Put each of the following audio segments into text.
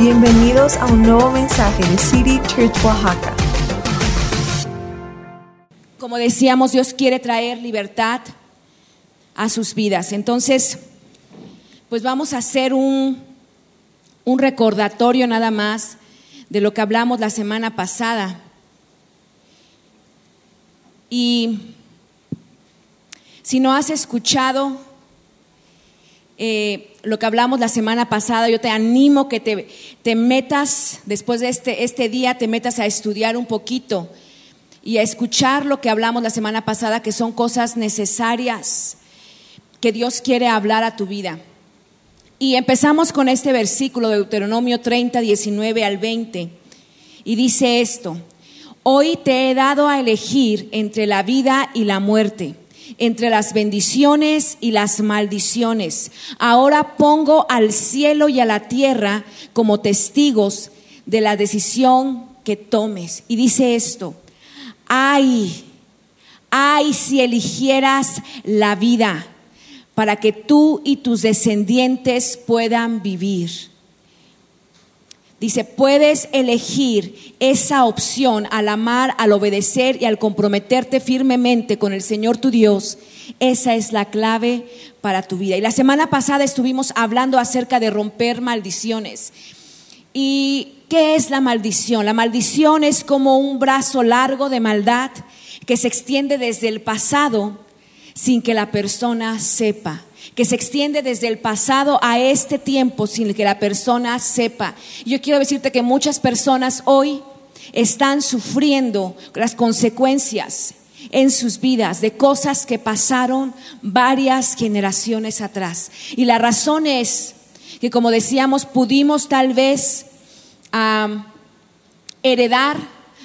Bienvenidos a un nuevo mensaje de City Church Oaxaca. Como decíamos, Dios quiere traer libertad a sus vidas. Entonces, pues vamos a hacer un, un recordatorio nada más de lo que hablamos la semana pasada. Y si no has escuchado eh, lo que hablamos la semana pasada, yo te animo que te, te metas, después de este, este día, te metas a estudiar un poquito y a escuchar lo que hablamos la semana pasada, que son cosas necesarias que Dios quiere hablar a tu vida. Y empezamos con este versículo de Deuteronomio 30, 19 al 20. Y dice esto, hoy te he dado a elegir entre la vida y la muerte entre las bendiciones y las maldiciones. Ahora pongo al cielo y a la tierra como testigos de la decisión que tomes. Y dice esto, ay, ay si eligieras la vida para que tú y tus descendientes puedan vivir Dice, puedes elegir esa opción al amar, al obedecer y al comprometerte firmemente con el Señor tu Dios. Esa es la clave para tu vida. Y la semana pasada estuvimos hablando acerca de romper maldiciones. ¿Y qué es la maldición? La maldición es como un brazo largo de maldad que se extiende desde el pasado sin que la persona sepa que se extiende desde el pasado a este tiempo sin que la persona sepa. Yo quiero decirte que muchas personas hoy están sufriendo las consecuencias en sus vidas de cosas que pasaron varias generaciones atrás. Y la razón es que, como decíamos, pudimos tal vez heredar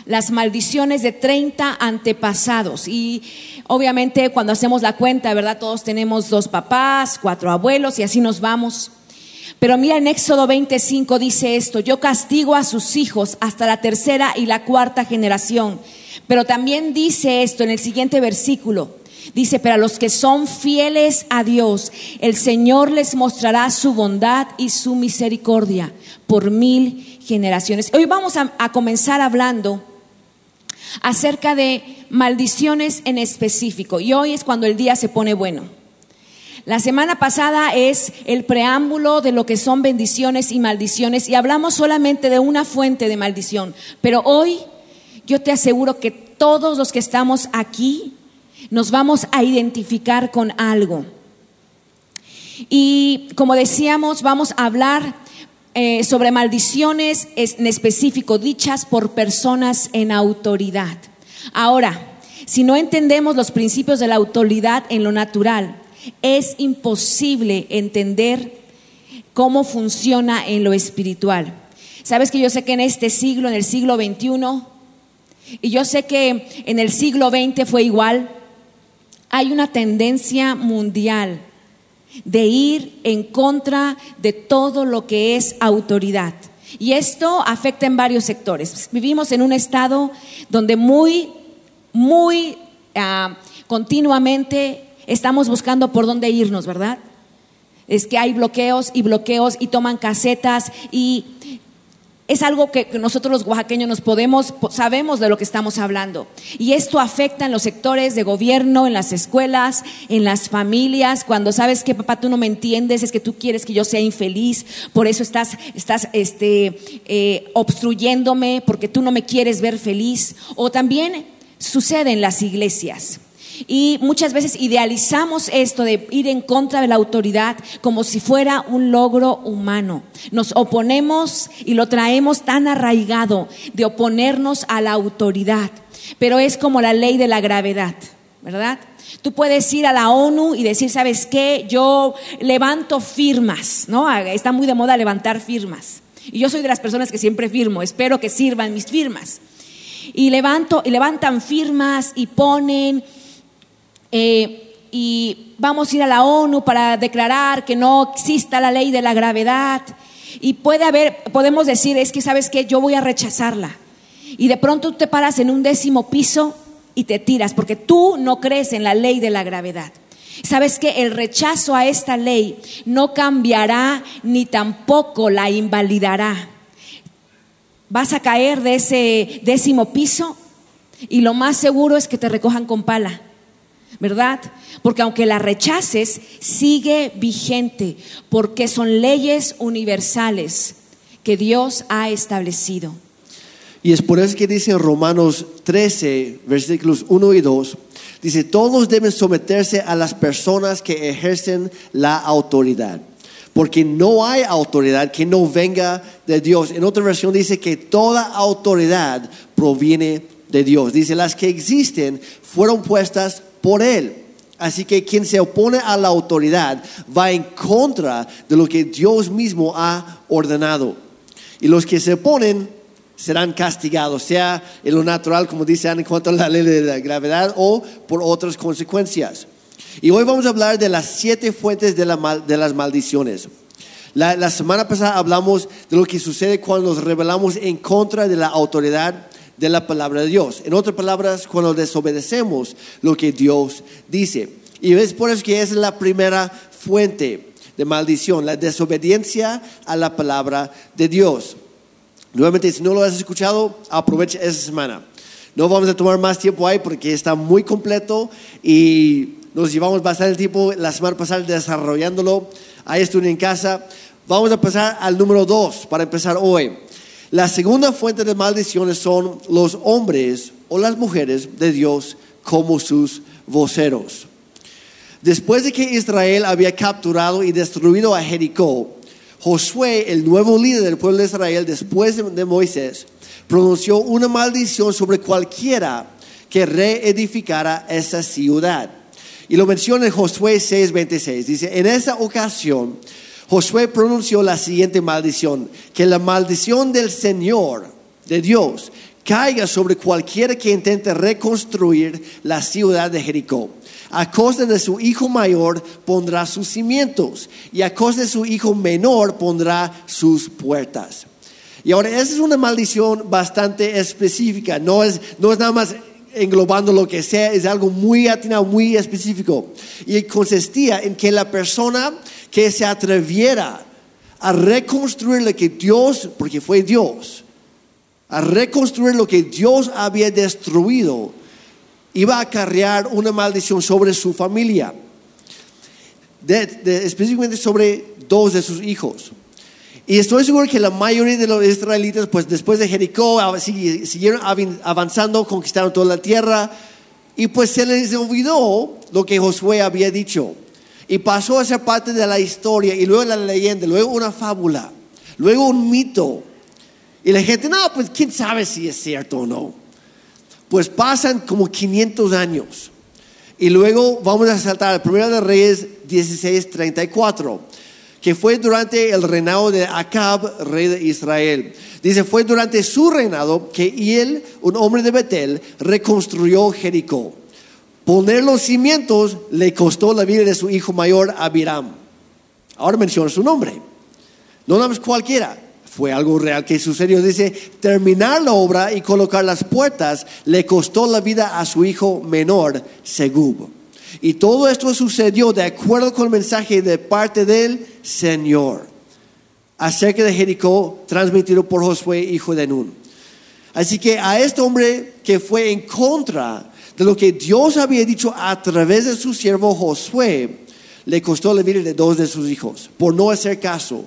las maldiciones de 30 antepasados. Y obviamente cuando hacemos la cuenta, ¿verdad? Todos tenemos dos papás, cuatro abuelos y así nos vamos. Pero mira en Éxodo 25 dice esto, yo castigo a sus hijos hasta la tercera y la cuarta generación. Pero también dice esto en el siguiente versículo. Dice, pero a los que son fieles a Dios, el Señor les mostrará su bondad y su misericordia por mil generaciones. Hoy vamos a, a comenzar hablando acerca de maldiciones en específico. Y hoy es cuando el día se pone bueno. La semana pasada es el preámbulo de lo que son bendiciones y maldiciones y hablamos solamente de una fuente de maldición. Pero hoy yo te aseguro que todos los que estamos aquí nos vamos a identificar con algo. Y como decíamos, vamos a hablar eh, sobre maldiciones en específico dichas por personas en autoridad. Ahora, si no entendemos los principios de la autoridad en lo natural, es imposible entender cómo funciona en lo espiritual. Sabes que yo sé que en este siglo, en el siglo XXI, y yo sé que en el siglo XX fue igual, hay una tendencia mundial de ir en contra de todo lo que es autoridad. Y esto afecta en varios sectores. Vivimos en un estado donde muy, muy ah, continuamente estamos buscando por dónde irnos, ¿verdad? Es que hay bloqueos y bloqueos y toman casetas y es algo que nosotros los oaxaqueños nos podemos, sabemos de lo que estamos hablando. Y esto afecta en los sectores de gobierno, en las escuelas, en las familias. Cuando sabes que papá tú no me entiendes, es que tú quieres que yo sea infeliz, por eso estás, estás este, eh, obstruyéndome, porque tú no me quieres ver feliz. O también sucede en las iglesias. Y muchas veces idealizamos esto de ir en contra de la autoridad como si fuera un logro humano. Nos oponemos y lo traemos tan arraigado de oponernos a la autoridad. Pero es como la ley de la gravedad, ¿verdad? Tú puedes ir a la ONU y decir, ¿sabes qué? Yo levanto firmas, ¿no? Está muy de moda levantar firmas. Y yo soy de las personas que siempre firmo, espero que sirvan mis firmas. Y levanto y levantan firmas y ponen eh, y vamos a ir a la ONU para declarar que no exista la ley de la gravedad. Y puede haber, podemos decir, es que sabes que yo voy a rechazarla. Y de pronto te paras en un décimo piso y te tiras, porque tú no crees en la ley de la gravedad. Sabes que el rechazo a esta ley no cambiará ni tampoco la invalidará. vas a caer de ese décimo piso y lo más seguro es que te recojan con pala. ¿Verdad? Porque aunque la rechaces, sigue vigente, porque son leyes universales que Dios ha establecido. Y es por eso que dice en Romanos 13, versículos 1 y 2, dice, todos deben someterse a las personas que ejercen la autoridad, porque no hay autoridad que no venga de Dios. En otra versión dice que toda autoridad proviene de Dios. Dice, las que existen fueron puestas por Él. Así que quien se opone a la autoridad va en contra de lo que Dios mismo ha ordenado. Y los que se oponen serán castigados, sea en lo natural, como dice en cuanto a la ley de la gravedad, o por otras consecuencias. Y hoy vamos a hablar de las siete fuentes de, las maldiciones. La, la, semana pasada hablamos de lo que sucede cuando nos rebelamos en contra de la autoridad de la palabra de Dios. En otras palabras, cuando desobedecemos lo que Dios dice. Y es por eso que es la primera fuente de maldición, la desobediencia a la palabra de Dios. Nuevamente, si no lo has escuchado, aprovecha esa semana. No vamos a tomar más tiempo ahí porque está muy completo y nos llevamos bastante tiempo la semana pasada desarrollándolo. Ahí estoy en casa. Vamos a pasar al número dos para empezar hoy. La segunda fuente de maldiciones son los hombres o las mujeres de Dios como sus voceros. Después de que Israel había capturado y destruido a Jericó, Josué, el nuevo líder del pueblo de Israel, después de Moisés, pronunció una maldición sobre cualquiera que reedificara esa ciudad. Y lo menciona en Josué 6:26. Dice, en esa ocasión, Josué pronunció la siguiente maldición, que la maldición del Señor, de Dios, caiga sobre cualquiera que intente reconstruir la ciudad de Jericó. A costa de su hijo mayor pondrá sus cimientos y a costa de su hijo menor pondrá sus puertas. Y ahora, esa es una maldición bastante específica, no es, no es nada más englobando lo que sea, es algo muy atinado, muy específico. Y consistía en que la persona que se atreviera a reconstruir lo que Dios, porque fue Dios, a reconstruir lo que Dios había destruido, iba a acarrear una maldición sobre su familia, específicamente sobre dos de sus hijos. Y estoy seguro que la mayoría de los israelitas, pues después de Jericó, siguieron avanzando, conquistaron toda la tierra, y pues se les olvidó lo que Josué había dicho. Y pasó a ser parte de la historia, y luego la leyenda, luego una fábula, luego un mito. Y la gente, no, pues quién sabe si es cierto o no. Pues pasan como 500 años. Y luego vamos a saltar al primero de Reyes 16:34, que fue durante el reinado de Acab, rey de Israel. Dice, fue durante su reinado que él, un hombre de Betel, reconstruyó Jericó. Poner los cimientos le costó la vida de su hijo mayor, Abiram. Ahora menciona su nombre. No nada más cualquiera fue algo real que sucedió. Dice, terminar la obra y colocar las puertas le costó la vida a su hijo menor, Segub. Y todo esto sucedió de acuerdo con el mensaje de parte del Señor acerca de Jericó, transmitido por Josué, hijo de Nun. Así que a este hombre que fue en contra de lo que Dios había dicho a través de su siervo Josué, le costó la vida de dos de sus hijos por no hacer caso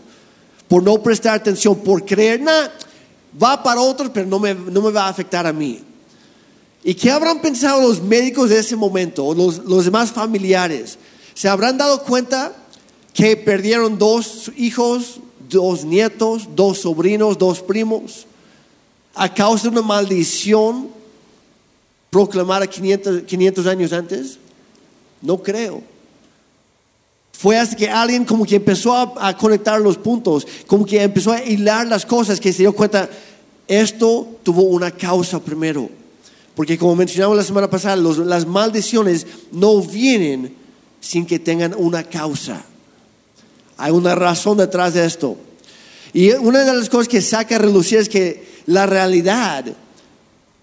por no prestar atención, por creer, nada, va para otros, pero no me, no me va a afectar a mí. ¿Y qué habrán pensado los médicos de ese momento, o los, los demás familiares? ¿Se habrán dado cuenta que perdieron dos hijos, dos nietos, dos sobrinos, dos primos, a causa de una maldición proclamada 500, 500 años antes? No creo. Fue hasta que alguien como que empezó a, conectar los puntos, como que empezó a hilar las cosas, que se dio cuenta, esto tuvo una causa primero. Porque como mencionamos la semana pasada, las maldiciones no vienen sin que tengan una causa. Hay una razón detrás de esto. Y una de las cosas que saca a relucir es que la realidad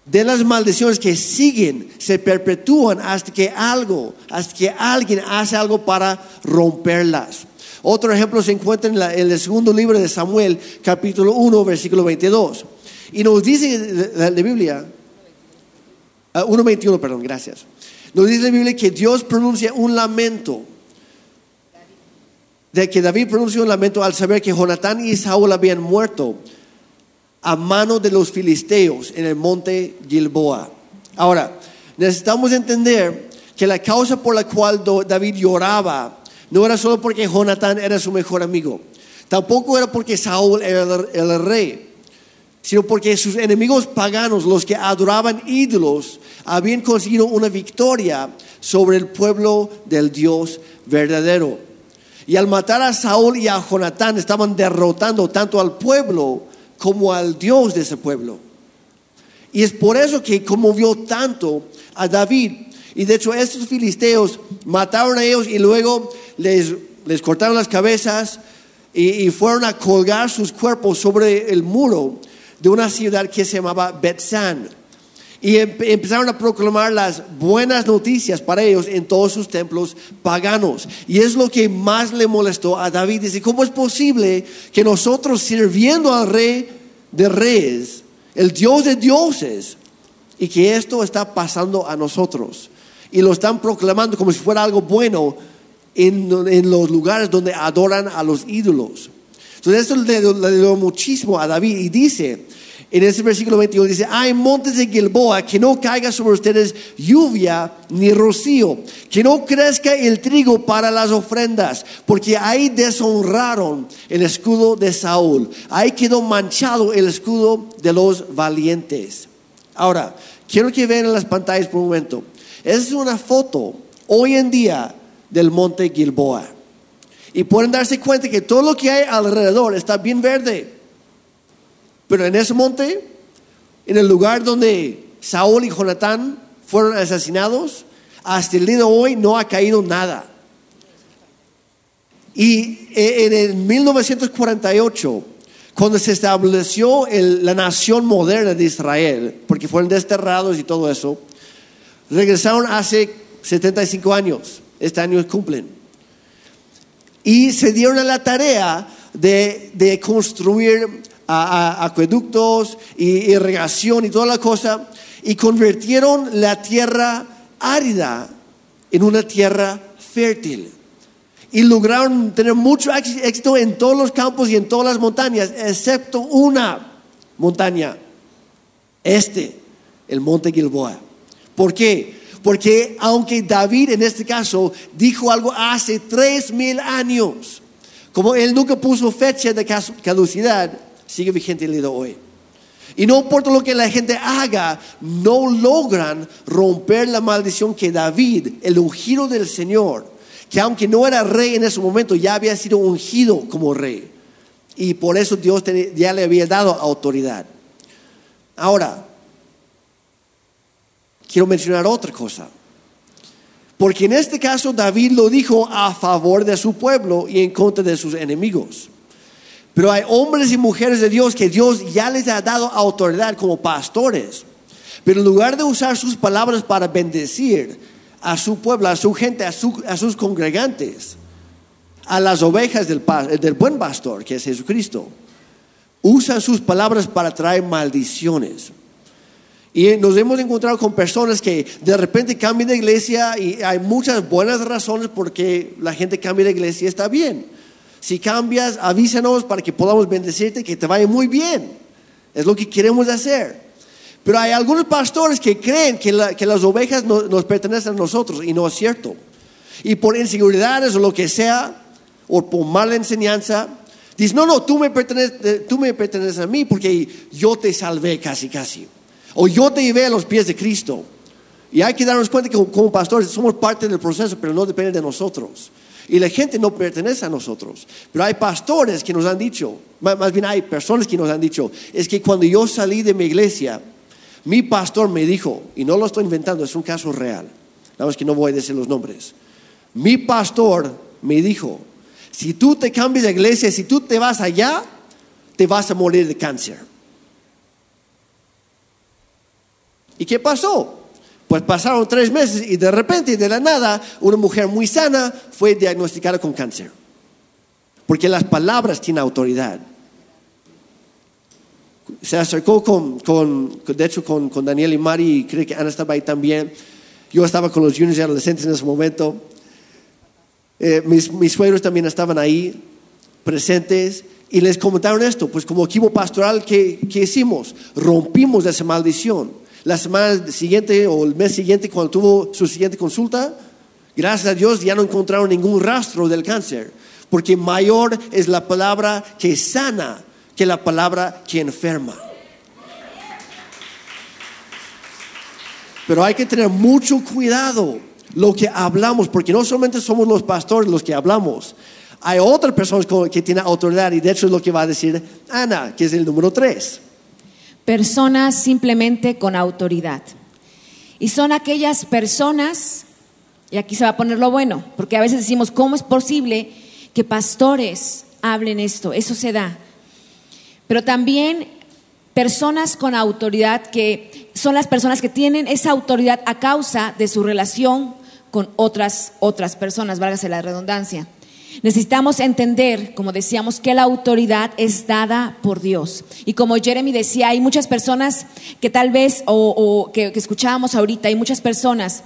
de las maldiciones que siguen se perpetúan hasta que algo, hasta que alguien hace algo para romperlas. Otro ejemplo se encuentra en, el segundo libro de Samuel, capítulo 1, versículo 22. Y nos dice la, Biblia, ah, 1.21, perdón, gracias. Nos dice la Biblia que Dios pronuncia un lamento. De que David pronuncia un lamento al saber que Jonatán y Saúl habían muerto a mano de los filisteos en el monte Gilboa. Ahora, necesitamos entender que la causa por la cual David lloraba no era solo porque Jonatán era su mejor amigo, tampoco era porque Saúl era el, el rey, sino porque sus enemigos paganos, los que adoraban ídolos, habían conseguido una victoria sobre el pueblo del Dios verdadero. Y al matar a Saúl y a Jonatán estaban derrotando tanto al pueblo como al Dios de ese pueblo. Y es por eso que conmovió tanto a David. Y de hecho estos filisteos mataron a ellos y luego les, les cortaron las cabezas y, fueron a colgar sus cuerpos sobre el muro de una ciudad que se llamaba Betzán. Y em- empezaron a proclamar las buenas noticias para ellos en todos sus templos paganos. Y es lo que más le molestó a David. Dice, ¿cómo es posible que nosotros sirviendo al rey de reyes, el Dios de dioses, y que esto está pasando a nosotros? Y lo están proclamando como si fuera algo bueno en, los lugares donde adoran a los ídolos. Entonces esto le dio muchísimo a David y dice, en ese versículo 21 dice, hay montes de Gilboa, que no caiga sobre ustedes lluvia ni rocío, que no crezca el trigo para las ofrendas, porque ahí deshonraron el escudo de Saúl, ahí quedó manchado el escudo de los valientes. Ahora, quiero que vean en las pantallas por un momento. Es una foto hoy en día del monte Gilboa. Y pueden darse cuenta que todo lo que hay alrededor está bien verde. Pero en ese monte, en el lugar donde Saúl y Jonatán fueron asesinados, hasta el día de hoy no ha caído nada. Y en el 1948, cuando se estableció la nación moderna de Israel, porque fueron desterrados y todo eso, regresaron hace 75 años. Este año cumplen. Y se dieron a la tarea de, de construir a- acueductos y irrigación y toda la cosa, y convirtieron la tierra árida en una tierra fértil. Y lograron tener mucho éxito en todos los campos y en todas las montañas, excepto una montaña, este, el monte Gilboa. ¿Por qué? Porque aunque David en este caso dijo algo hace tres mil años, como él nunca puso fecha de caducidad, sigue vigente día de hoy. Y no importa lo que la gente haga, no logran romper la maldición que David, el ungido del Señor, que aunque no era rey en ese momento, ya había sido ungido como rey. Y por eso Dios ya le había dado autoridad. Ahora, quiero mencionar otra cosa. Porque en este caso David lo dijo a favor de su pueblo y en contra de sus enemigos. Pero hay hombres y mujeres de Dios que Dios ya les ha dado autoridad como pastores. Pero en lugar de usar sus palabras para bendecir a su pueblo, a su gente, a, su- a sus congregantes, a las ovejas del, buen pastor, que es Jesucristo, usan sus palabras para traer maldiciones. Y nos hemos encontrado con personas que de repente cambian de iglesia y hay muchas buenas razones porque la gente cambia de iglesia está bien. Si cambias, avísanos para que podamos bendecirte, que te vaya muy bien. Es lo que queremos hacer. Pero hay algunos pastores que creen que, la- que las ovejas no- nos pertenecen a nosotros y no es cierto. Y por inseguridades o lo que sea, o por mala enseñanza, dicen, no, no, tú me, perteneces, tú me perteneces a mí porque yo te salvé casi, casi. O yo te llevé a los pies de Cristo. Y hay que darnos cuenta que como pastores somos parte del proceso, pero no depende de nosotros. Y la gente no pertenece a nosotros. Pero hay pastores que nos han dicho, más, bien hay personas que nos han dicho, es que cuando yo salí de mi iglesia, mi pastor me dijo, y no lo estoy inventando, es un caso real, nada más que no voy a decir los nombres. Mi pastor me dijo, si tú te cambias de iglesia, si tú te vas allá, te vas a morir de cáncer. ¿Y qué pasó? Pues pasaron tres meses y de repente, de la nada, una mujer muy sana fue diagnosticada con cáncer. Porque las palabras tienen autoridad. se acercó con, con, de hecho, con, con Daniel y Mari, y creo que Ana estaba ahí también. Yo estaba con los juniors y adolescentes en ese momento. Eh, mis, suegros también estaban ahí, presentes, y les comentaron esto, pues como equipo pastoral, ¿qué, qué hicimos? Rompimos esa maldición. La semana siguiente o el mes siguiente, cuando tuvo su siguiente consulta, gracias a Dios ya no encontraron ningún rastro del cáncer, porque mayor es la palabra que sana que la palabra que enferma. Pero hay que tener mucho cuidado lo que hablamos, porque no solamente somos los pastores los que hablamos, hay otras personas que tienen autoridad y de hecho es lo que va a decir Ana, que es el número tres. Personas simplemente con autoridad. Y son aquellas personas, y aquí se va a poner lo bueno, porque a veces decimos, ¿cómo es posible que pastores hablen esto? Eso se da. Pero también personas con autoridad que son las personas que tienen esa autoridad a causa de su relación con otras otras personas, válgase la redundancia. Necesitamos entender, como decíamos, que la autoridad es dada por Dios. Y como Jeremy decía, hay muchas personas que tal vez, o, que, que escuchábamos ahorita, hay muchas personas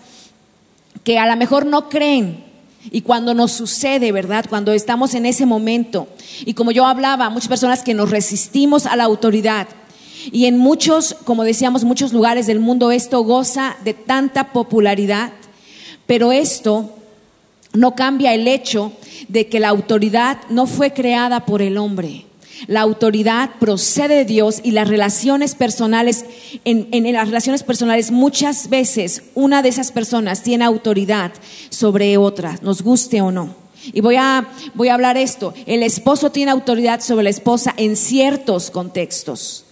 que a lo mejor no creen. Y cuando nos sucede, ¿verdad? Cuando estamos en ese momento. Y como yo hablaba, muchas personas que nos resistimos a la autoridad. Y en muchos, como decíamos, muchos lugares del mundo esto goza de tanta popularidad. Pero esto no cambia el hecho de que la autoridad no fue creada por el hombre. La autoridad procede de Dios y las relaciones personales, en, las relaciones personales muchas veces una de esas personas tiene autoridad sobre otra, nos guste o no. Y voy a, voy a hablar esto, el esposo tiene autoridad sobre la esposa en ciertos contextos.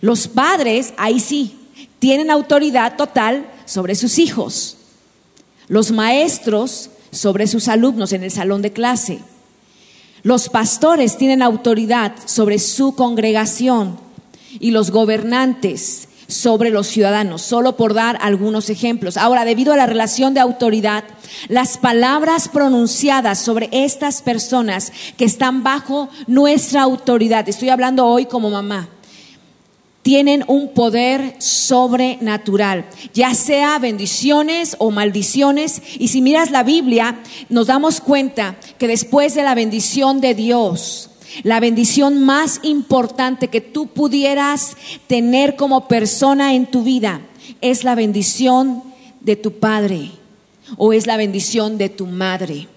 Los padres, ahí sí, tienen autoridad total sobre sus hijos. Los maestros sobre sus alumnos en el salón de clase. Los pastores tienen autoridad sobre su congregación y los gobernantes sobre los ciudadanos, solo por dar algunos ejemplos. Ahora, debido a la relación de autoridad, las palabras pronunciadas sobre estas personas que están bajo nuestra autoridad, estoy hablando hoy como mamá, tienen un poder sobrenatural, ya sea bendiciones o maldiciones. Y si miras la Biblia, nos damos cuenta que después de la bendición de Dios, la bendición más importante que tú pudieras tener como persona en tu vida es la bendición de tu padre o es la bendición de tu madre.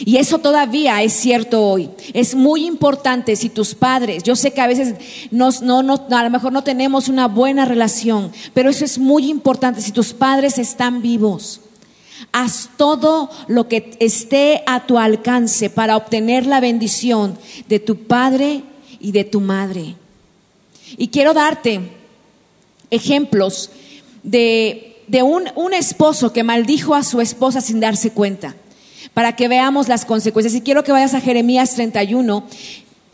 Y eso todavía es cierto hoy. Es muy importante si tus padres, yo sé que a veces nos- no, a lo mejor no tenemos una buena relación, pero eso es muy importante si tus padres están vivos. Haz todo lo que esté a tu alcance para obtener la bendición de tu padre y de tu madre. Y quiero darte ejemplos de, un esposo que maldijo a su esposa sin darse cuenta, para que veamos las consecuencias. Y quiero que vayas a Jeremías 31,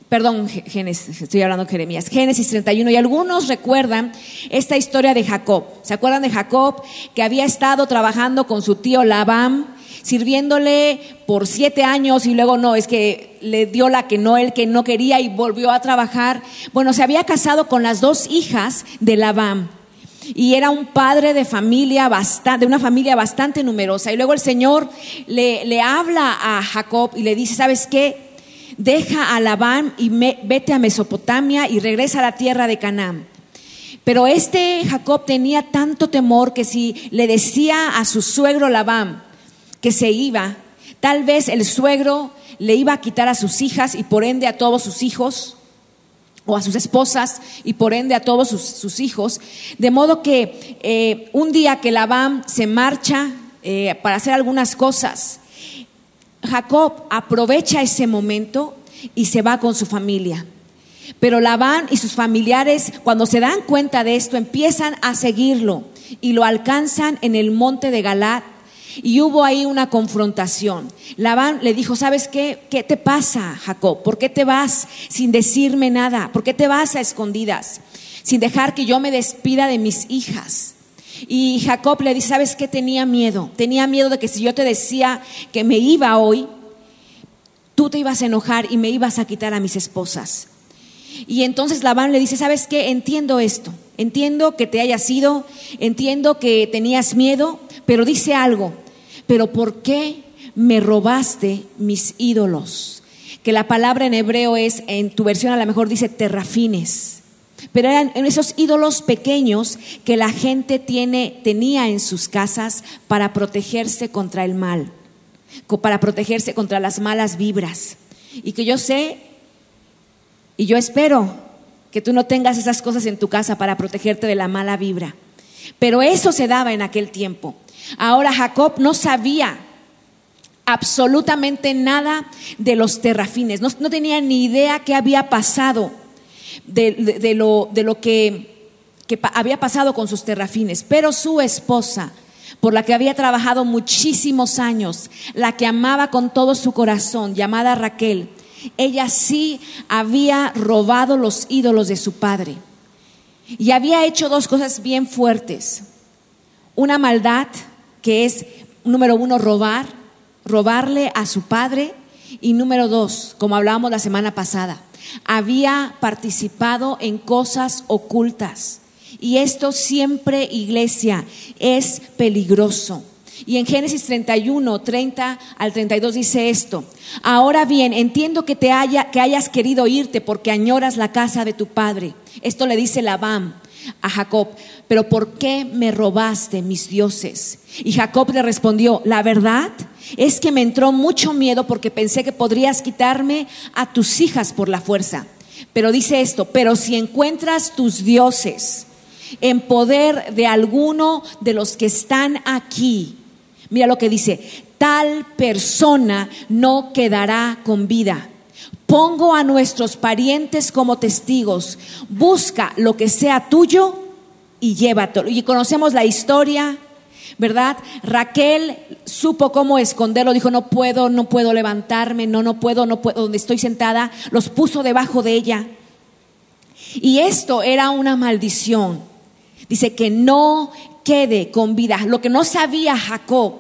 perdón, Gé- Génesis, estoy hablando de Jeremías, Génesis 31, y algunos recuerdan esta historia de Jacob. ¿Se acuerdan de Jacob que había estado trabajando con su tío Labán? sirviéndole por siete años y luego no, es que le dio la que no, él que no quería y volvió a trabajar. Bueno, se había casado con las dos hijas de Labán y era un padre de familia bastante, de una familia bastante numerosa. Y luego el Señor le, le habla a Jacob y le dice, ¿sabes qué? Deja a Labán y vete a Mesopotamia y regresa a la tierra de Canaán. Pero este Jacob tenía tanto temor que si le decía a su suegro Labán que se iba, tal vez el suegro le iba a quitar a sus hijas y por ende a todos sus hijos, o a sus esposas y por ende a todos sus, hijos. De modo que eh, un día que Labán se marcha eh, para hacer algunas cosas, Jacob aprovecha ese momento y se va con su familia. Pero Labán y sus familiares, cuando se dan cuenta de esto, empiezan a seguirlo y lo alcanzan en el monte de Galat. Y hubo ahí una confrontación. Labán le dijo, ¿sabes qué? ¿Qué te pasa, Jacob? ¿Por qué te vas sin decirme nada? ¿Por qué te vas a escondidas? Sin dejar que yo me despida de mis hijas. Y Jacob le dice, ¿sabes qué? Tenía miedo. Tenía miedo de que si yo te decía que me iba hoy, tú te ibas a enojar y me ibas a quitar a mis esposas. Y entonces Labán le dice, ¿sabes qué? Entiendo esto, entiendo que te hayas ido, entiendo que tenías miedo, pero dice algo, pero ¿por qué me robaste mis ídolos? Que la palabra en hebreo es, en tu versión a lo mejor dice terrafines, pero eran esos ídolos pequeños que la gente tiene, tenía en sus casas para protegerse contra el mal, para protegerse contra las malas vibras. Y que yo sé y yo espero que tú no tengas esas cosas en tu casa para protegerte de la mala vibra. Pero eso se daba en aquel tiempo. Ahora Jacob no sabía absolutamente nada de los terrafines, no, tenía ni idea qué había pasado de, lo, de lo que, que había pasado con sus terrafines, pero su esposa, por la que había trabajado muchísimos años, la que amaba con todo su corazón, llamada Raquel, ella sí había robado los ídolos de su padre. Y había hecho dos cosas bien fuertes. Una maldad, que es, número uno, robar, robarle a su padre. Y número dos, como hablábamos la semana pasada, había participado en cosas ocultas. Y esto siempre, iglesia, es peligroso. Y en Génesis 31, 30 al 32 dice esto. Ahora bien, entiendo que te haya, que hayas querido irte porque añoras la casa de tu padre. Esto le dice Labán a Jacob. Pero ¿por qué me robaste mis dioses? Y Jacob le respondió, la verdad es que me entró mucho miedo porque pensé que podrías quitarme a tus hijas por la fuerza. Pero dice esto, pero si encuentras tus dioses en poder de alguno de los que están aquí, Mira lo que dice, tal persona no quedará con vida. Pongo a nuestros parientes como testigos. Busca lo que sea tuyo y llévatelo. Y conocemos la historia, ¿verdad? Raquel supo cómo esconderlo, dijo, no puedo, no puedo levantarme, no, no puedo, no puedo, donde estoy sentada, los puso debajo de ella. Y esto era una maldición. Dice que no quede con vida. Lo que no sabía Jacob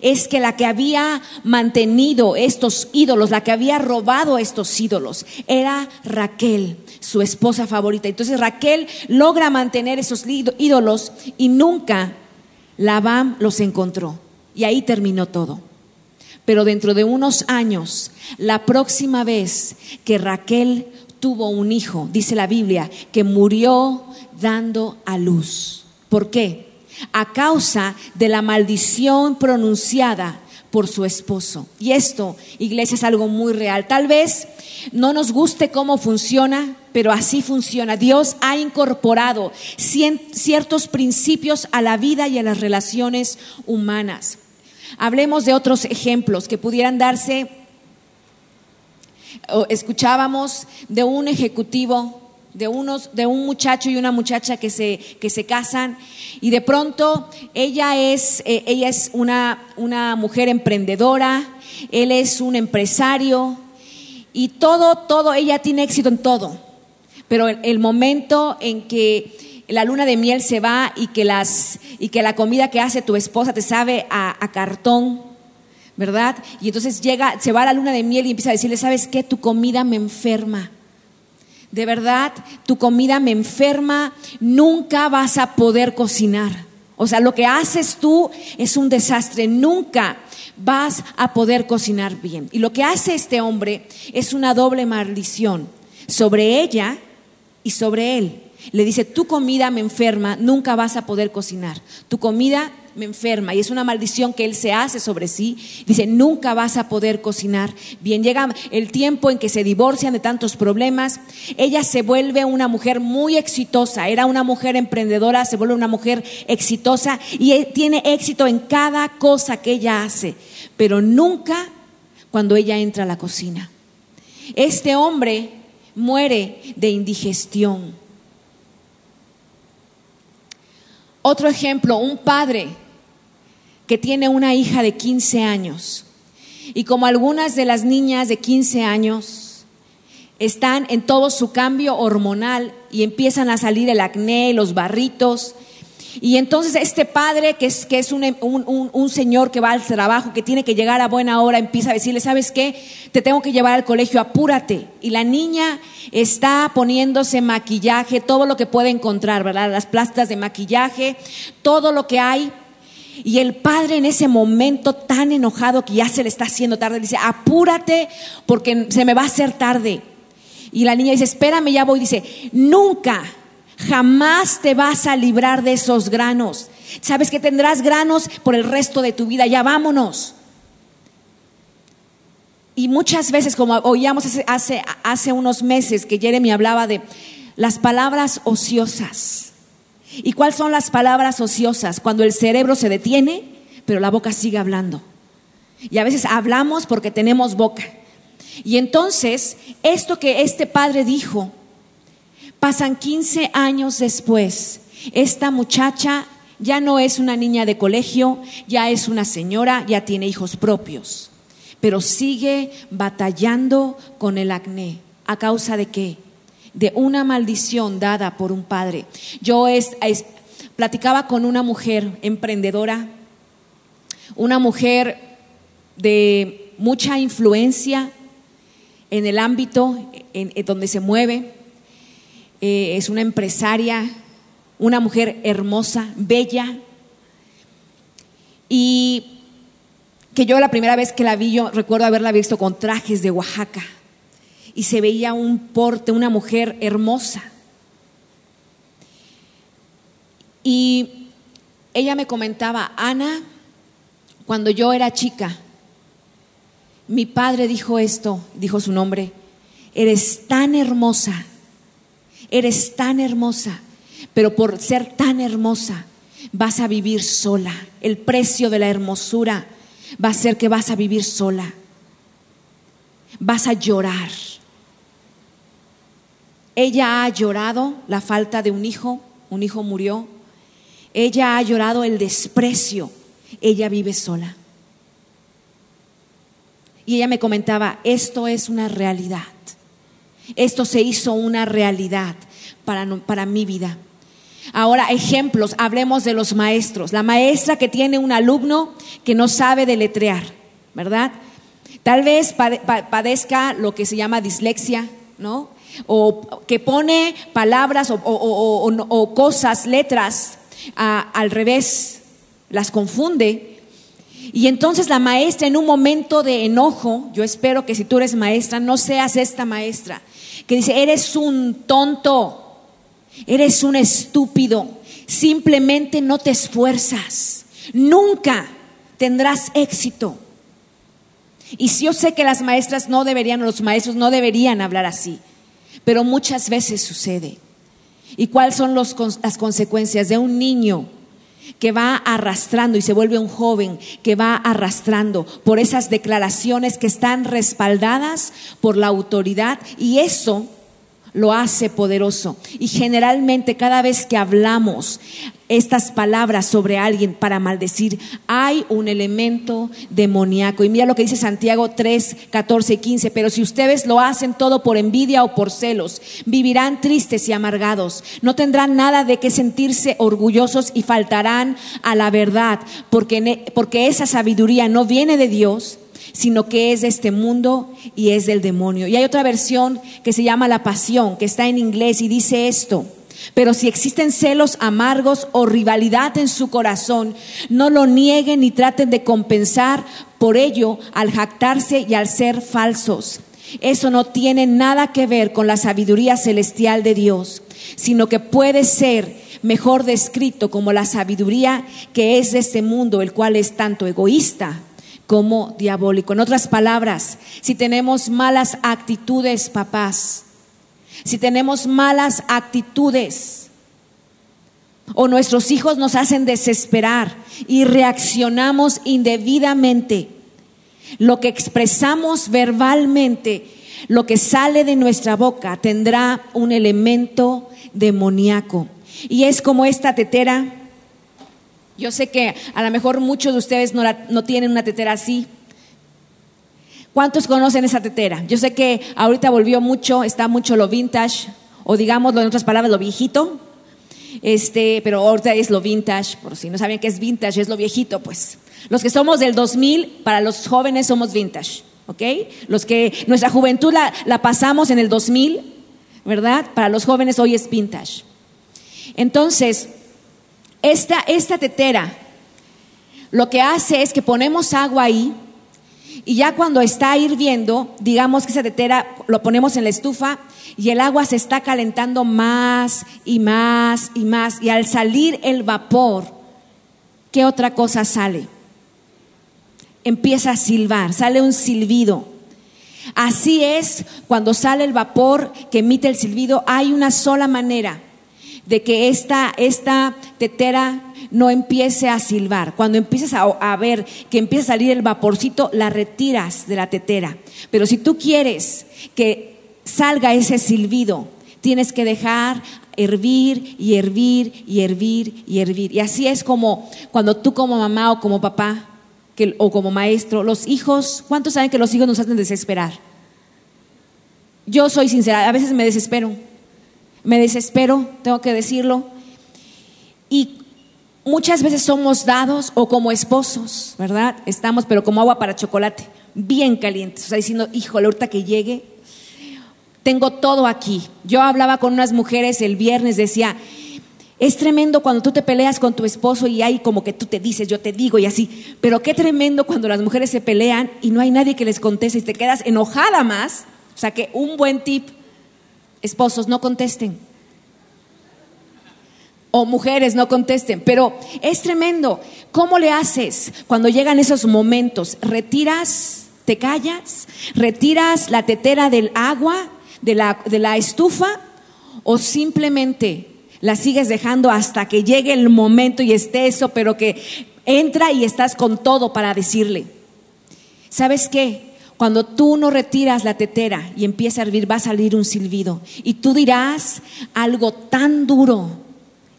es que la que había mantenido estos ídolos, la que había robado estos ídolos, era Raquel, su esposa favorita. Entonces Raquel logra mantener esos ídolos y nunca Labán los encontró. Y ahí terminó todo. Pero dentro de unos años, la próxima vez que Raquel tuvo un hijo, dice la Biblia, que murió dando a luz. ¿Por qué? A causa de la maldición pronunciada por su esposo. Y esto, iglesia, es algo muy real. Tal vez no nos guste cómo funciona, pero así funciona. Dios ha incorporado ciertos principios a la vida y a las relaciones humanas. Hablemos de otros ejemplos que pudieran darse. Escuchábamos de un ejecutivo de, unos, de un muchacho y una muchacha que se, que se casan y de pronto ella es, eh, ella es una, una mujer emprendedora, él es un empresario y todo, todo, ella tiene éxito en todo. Pero el, momento en que la luna de miel se va y que, las, y que la comida que hace tu esposa te sabe a, cartón, ¿verdad? Y entonces llega, se va a la luna de miel y empieza a decirle, ¿sabes qué? Tu comida me enferma de verdad, tu comida me enferma, nunca vas a poder cocinar. O sea, lo que haces tú es un desastre, nunca vas a poder cocinar bien. Y lo que hace este hombre es una doble maldición sobre ella y sobre él. Le dice, tu comida me enferma, nunca vas a poder cocinar. Tu comida me enferma y es una maldición que él se hace sobre sí. Dice, nunca vas a poder cocinar. Bien, llega el tiempo en que se divorcian de tantos problemas. Ella se vuelve una mujer muy exitosa. Era una mujer emprendedora, se vuelve una mujer exitosa y e, tiene éxito en cada cosa que ella hace, pero nunca cuando ella entra a la cocina. Este hombre muere de indigestión. Otro ejemplo, un padre que tiene una hija de 15 años. Y como algunas de las niñas de 15 años están en todo su cambio hormonal y empiezan a salir el acné, los barritos, Y entonces este padre, que es, que es un, un- un- un señor que va al trabajo, que tiene que llegar a buena hora, empieza a decirle, ¿sabes qué? Te tengo que llevar al colegio, apúrate. Y la niña está poniéndose maquillaje, todo lo que puede encontrar, ¿verdad? Las plastas de maquillaje, todo lo que hay. Y el padre en ese momento tan enojado que ya se le está haciendo tarde, dice, apúrate porque se me va a hacer tarde. Y la niña dice, espérame, ya voy. Dice, nunca, jamás te vas a librar de esos granos. Sabes que tendrás granos por el resto de tu vida, ya vámonos. Y muchas veces, como oíamos hace, hace, unos meses que Jeremy hablaba de las palabras ociosas. ¿Y cuáles son las palabras ociosas? Cuando el cerebro se detiene, pero la boca sigue hablando. Y a veces hablamos porque tenemos boca. Y entonces, esto que este padre dijo, pasan 15 años después, esta muchacha ya no es una niña de colegio, ya es una señora, ya tiene hijos propios, pero sigue batallando con el acné. ¿A causa de qué? De una maldición dada por un padre. Yo platicaba con una mujer emprendedora, una mujer de mucha influencia en el ámbito en, en donde se mueve. Eh, es una empresaria, una mujer hermosa, bella. Y que yo la primera vez que la vi, yo recuerdo haberla visto con trajes de Oaxaca. Y se veía un porte, una mujer hermosa. Y ella me comentaba, Ana, cuando yo era chica, mi padre dijo esto, dijo su nombre, eres tan hermosa, eres tan hermosa, pero por ser tan hermosa vas a vivir sola. El precio de la hermosura va a ser que vas a vivir sola, vas a llorar. Ella ha llorado la falta de un hijo, un hijo murió. Ella ha llorado el desprecio, ella vive sola. Y ella me comentaba, esto es una realidad. Esto se hizo una realidad para, para mi vida. Ahora, ejemplos, hablemos de los maestros. La maestra que tiene un alumno que no sabe deletrear, ¿verdad? Tal vez pade- pa- padezca lo que se llama dislexia, ¿no? O que pone palabras o, cosas, letras al revés, las confunde. Y entonces la maestra en un momento de enojo, yo espero que si tú eres maestra, no seas esta maestra, que dice, eres un tonto, eres un estúpido, simplemente no te esfuerzas, nunca tendrás éxito. Y si yo sé que las maestras no deberían, los maestros no deberían hablar así, pero muchas veces sucede. ¿Y cuáles son los las consecuencias de un niño que va arrastrando y se vuelve un joven que va arrastrando por esas declaraciones que están respaldadas por la autoridad y eso lo hace poderoso. Y generalmente cada vez que hablamos estas palabras sobre alguien para maldecir, hay un elemento demoníaco. Y mira lo que dice Santiago 3, 14 y 15, pero si ustedes lo hacen todo por envidia o por celos, vivirán tristes y amargados, no tendrán nada de qué sentirse orgullosos y faltarán a la verdad, porque, ne- porque esa sabiduría no viene de Dios, sino que es de este mundo y es del demonio. Y hay otra versión que se llama La Pasión, que está en inglés y dice esto. Pero si existen celos amargos o rivalidad en su corazón, no lo nieguen ni traten de compensar por ello al jactarse y al ser falsos. Eso no tiene nada que ver con la sabiduría celestial de Dios, sino que puede ser mejor descrito como la sabiduría que es de este mundo, el cual es tanto egoísta como diabólico. En otras palabras, si tenemos malas actitudes, papás, si tenemos malas actitudes o nuestros hijos nos hacen desesperar y reaccionamos indebidamente, lo que expresamos verbalmente, lo que sale de nuestra boca tendrá un elemento demoníaco. Y es como esta tetera. Yo sé que a lo mejor muchos de ustedes no, tienen una tetera así. ¿Cuántos conocen esa tetera? Yo sé que ahorita volvió mucho, está mucho lo vintage, o digámoslo en otras palabras, lo viejito. Este, pero ahorita es lo vintage, por si no saben qué es vintage, es lo viejito, pues. Los que somos del 2000, para los jóvenes somos vintage, ¿ok? Los que nuestra juventud la pasamos en el 2000, ¿verdad? Para los jóvenes hoy es vintage. Entonces, esta, tetera lo que hace es que ponemos agua ahí y ya cuando está hirviendo, digamos que esa tetera lo ponemos en la estufa y el agua se está calentando más y más y más. Y al salir el vapor, ¿qué otra cosa sale? Empieza a silbar, sale un silbido. Así es, cuando sale el vapor que emite el silbido, hay una sola manera de que esta, esta tetera no empiece a silbar. Cuando empieces a, ver que empieza a salir el vaporcito, la retiras de la tetera. Pero si tú quieres que salga ese silbido, tienes que dejar hervir y hervir y hervir y hervir. Y así es como cuando tú como mamá o como papá o como maestro, los hijos, ¿cuántos saben que los hijos nos hacen desesperar? Yo soy sincera, a veces me desespero. Me desespero, tengo que decirlo. Y muchas veces somos dados o como esposos, ¿verdad? Estamos, pero como agua para chocolate, bien calientes. O sea, diciendo, híjole, ahorita que llegue, tengo todo aquí. Yo hablaba con unas mujeres el viernes, decía, es tremendo cuando tú te peleas con tu esposo y hay como que tú te dices, yo te digo y así, pero qué tremendo cuando las mujeres se pelean y no hay nadie que les conteste y te quedas enojada más. O sea que un buen tip, esposos, no contesten. O mujeres, no contesten. Pero es tremendo. ¿Cómo le haces cuando llegan esos momentos? ¿Retiras, te callas? ¿Retiras la tetera del agua? de la, de la estufa o simplemente la sigues dejando hasta que llegue el momento y esté eso, pero que entra y estás con todo para decirle. ¿Sabes qué? Cuando tú no retiras la tetera y empieza a hervir, va a salir un silbido. Y tú dirás algo tan duro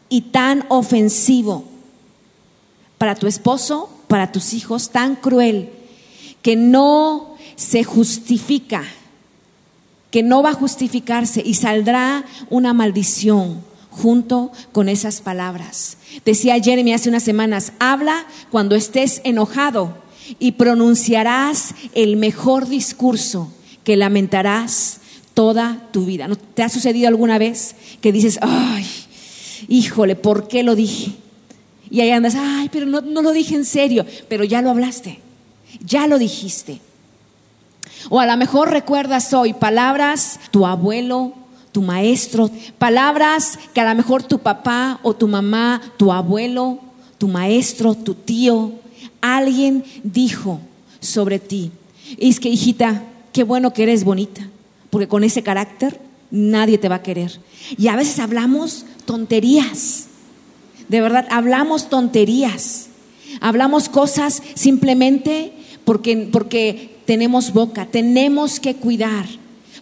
y tan ofensivo para tu esposo, para tus hijos, tan cruel, que no se justifica que no va a justificarse y saldrá una maldición junto con esas palabras. Decía Jeremy hace unas semanas, habla cuando estés enojado y pronunciarás el mejor discurso que lamentarás toda tu vida. ¿No te ha sucedido alguna vez que dices, ay, híjole, ¿por qué lo dije? Y ahí andas, ay, pero no, no lo dije en serio, pero ya lo hablaste, ya lo dijiste. O a lo mejor recuerdas hoy palabras, tu abuelo, tu maestro, palabras que a lo mejor tu papá o tu mamá, tu abuelo, tu maestro, tu tío, alguien dijo sobre ti. Es que, hijita, qué bueno que eres bonita, porque con ese carácter nadie te va a querer. Y a veces hablamos tonterías, de verdad, hablamos tonterías, hablamos cosas simplemente porque, porque tenemos boca, tenemos que cuidar,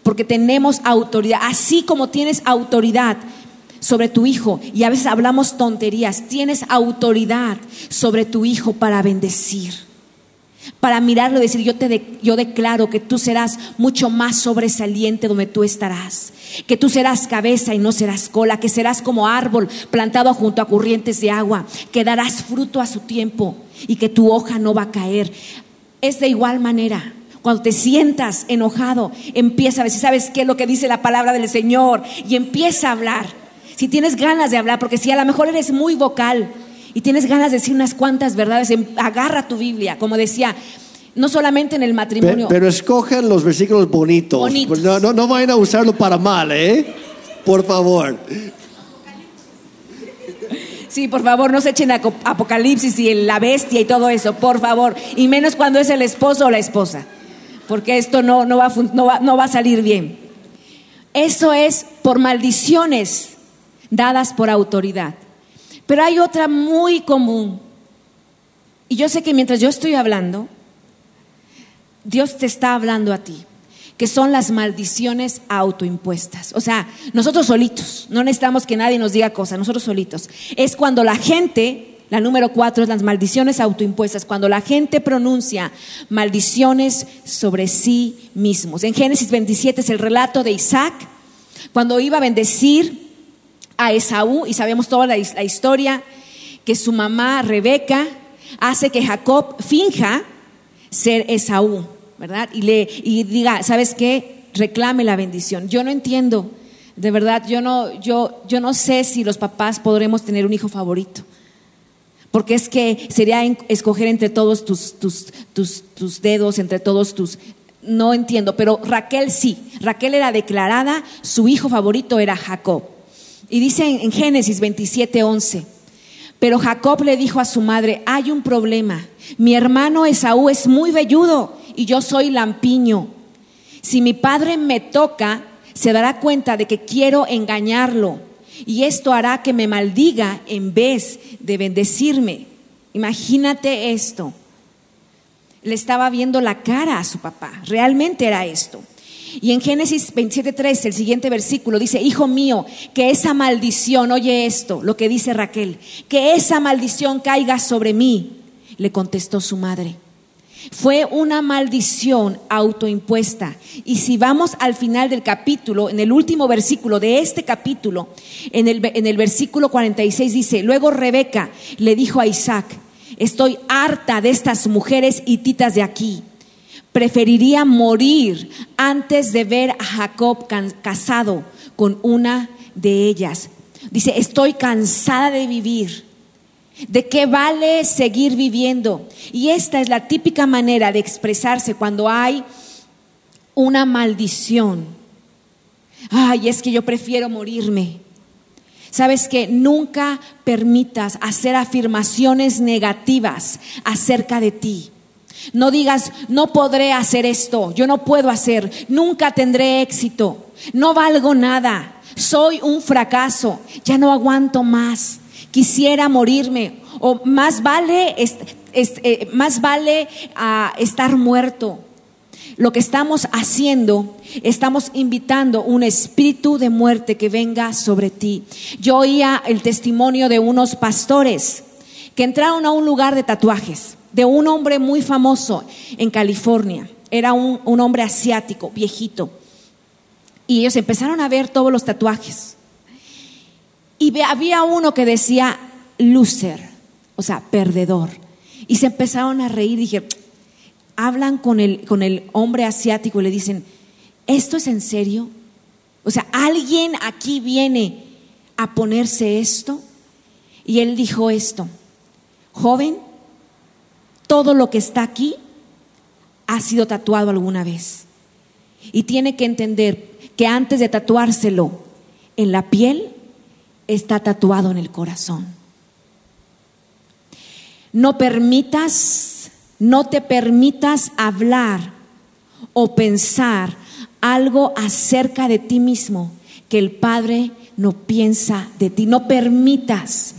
porque tenemos autoridad, así como tienes autoridad sobre tu hijo y a veces hablamos tonterías, tienes autoridad sobre tu hijo para bendecir. Para mirarlo y decir, yo te yo declaro que tú serás mucho más sobresaliente donde tú estarás, que tú serás cabeza y no serás cola, que serás como árbol plantado junto a corrientes de agua, que darás fruto a su tiempo y que tu hoja no va a caer. Es de igual manera. Cuando te sientas enojado, empieza a decir, ¿sabes qué es lo que dice la palabra del Señor? Y empieza a hablar. Si tienes ganas de hablar, porque si a lo mejor eres muy vocal y tienes ganas de decir unas cuantas verdades, em, agarra tu Biblia, como decía, no solamente en el matrimonio. Pero, escogen los versículos bonitos. bonitos. No, no, no vayan a usarlo para mal, ¿eh? Por favor. Sí, por favor, no se echen a Apocalipsis y la bestia y todo eso, por favor. Y menos cuando es el esposo o la esposa porque esto no, no, va, no, va, no va a salir bien. Eso es por maldiciones dadas por autoridad. Pero hay otra muy común. Y yo sé que mientras yo estoy hablando, Dios te está hablando a ti, que son las maldiciones autoimpuestas. O sea, nosotros solitos, no necesitamos que nadie nos diga cosas, nosotros solitos. Es cuando la gente la número cuatro es las maldiciones autoimpuestas, cuando la gente pronuncia maldiciones sobre sí mismos. En Génesis 27 es el relato de Isaac, cuando iba a bendecir a Esaú y sabemos toda la, historia que su mamá Rebeca hace que Jacob finja ser Esaú, ¿verdad? Y le y diga, ¿sabes qué? Reclame la bendición. Yo no entiendo, de verdad, yo no yo yo no sé si los papás podremos tener un hijo favorito. Porque es que sería escoger entre todos tus, tus, tus, tus dedos, entre todos tus... No entiendo, pero Raquel sí. Raquel era declarada, su hijo favorito era Jacob. Y dice en, Génesis 27, 11. Pero Jacob le dijo a su madre, hay un problema. Mi hermano Esaú es muy velludo y yo soy lampiño. Si mi padre me toca, se dará cuenta de que quiero engañarlo y esto hará que me maldiga en vez de bendecirme. Imagínate esto. Le estaba viendo la cara a su papá. Realmente era esto. Y en Génesis 27:3, el siguiente versículo dice, Hijo mío, que esa maldición, oye esto, lo que dice Raquel, que esa maldición caiga sobre mí, le contestó su madre. Fue una maldición autoimpuesta. Y si vamos al final del capítulo, en el último versículo de este capítulo, en el, en el versículo 46 dice, luego Rebeca le dijo a Isaac, estoy harta de estas mujeres hititas de aquí. Preferiría morir antes de ver a Jacob casado con una de ellas. Dice, estoy cansada de vivir. ¿De qué vale seguir viviendo? Y esta es la típica manera de expresarse cuando hay una maldición. Ay, es que yo prefiero morirme. Sabes que nunca permitas hacer afirmaciones negativas acerca de ti. No digas, no podré hacer esto, yo no puedo hacer, nunca tendré éxito, no valgo nada, soy un fracaso, ya no aguanto más, quisiera morirme, o más vale, eh, más vale ah, estar muerto. Lo que estamos haciendo, estamos invitando un espíritu de muerte que venga sobre ti. Yo oía el testimonio de unos pastores que entraron a un lugar de tatuajes, de un hombre muy famoso en California. Era un, un hombre asiático, viejito. Y ellos empezaron a ver todos los tatuajes. Y había uno que decía loser, o sea, perdedor. Y se empezaron a reír. Dije, hablan con el, con el hombre asiático y le dicen, ¿esto es en serio? O sea, ¿alguien aquí viene a ponerse esto? Y él dijo esto, joven, todo lo que está aquí ha sido tatuado alguna vez. Y tiene que entender que antes de tatuárselo en la piel, está tatuado en el corazón. No permitas, no te permitas hablar o pensar algo acerca de ti mismo que el Padre no piensa de ti. No permitas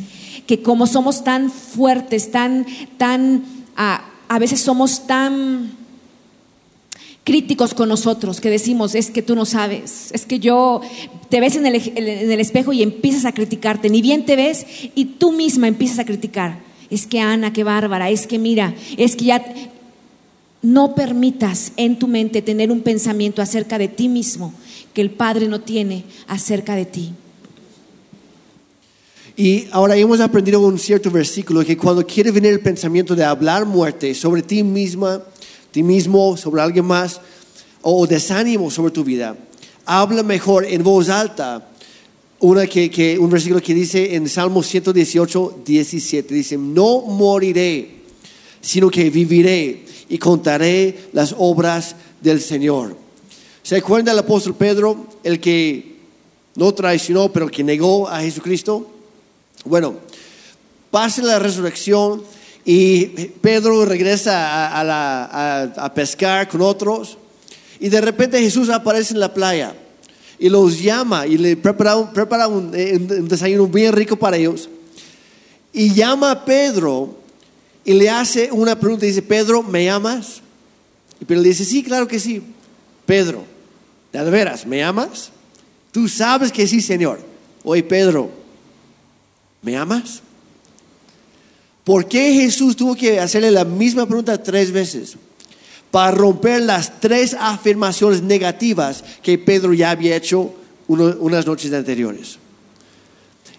que como somos tan fuertes, tan, tan, a veces somos tan críticos con nosotros, que decimos, es que tú no sabes, es que yo te ves en el, en el espejo y empiezas a criticarte, ni bien te ves y tú misma empiezas a criticar. Es que Ana, qué bárbara, es que mira, es que ya no permitas en tu mente tener un pensamiento acerca de ti mismo que el Padre no tiene acerca de ti. Y ahora hemos aprendido un cierto versículo que cuando quiere venir el pensamiento de hablar muerte sobre ti misma, ti mismo, sobre alguien más, o desánimo sobre tu vida, habla mejor en voz alta. Una que, que- un versículo que dice en Salmo 118, 17, dice, no moriré, sino que viviré y contaré las obras del Señor. ¿Se acuerda el apóstol Pedro, el que no traicionó, pero que negó a Jesucristo? Bueno, pasa la resurrección y Pedro regresa a, pescar con otros y de repente Jesús aparece en la playa y los llama y le prepara, un- eh, un desayuno bien rico para ellos y llama a Pedro y le hace una pregunta y dice, Pedro, ¿me amas? Y Pedro le dice, sí, claro que sí. Pedro, ¿de veras, me amas? Tú sabes que sí, Señor. Oye, Pedro, ¿me amas? ¿Por qué Jesús tuvo que hacerle la misma pregunta tres veces? Para romper las tres afirmaciones negativas que Pedro ya había hecho unas noches anteriores.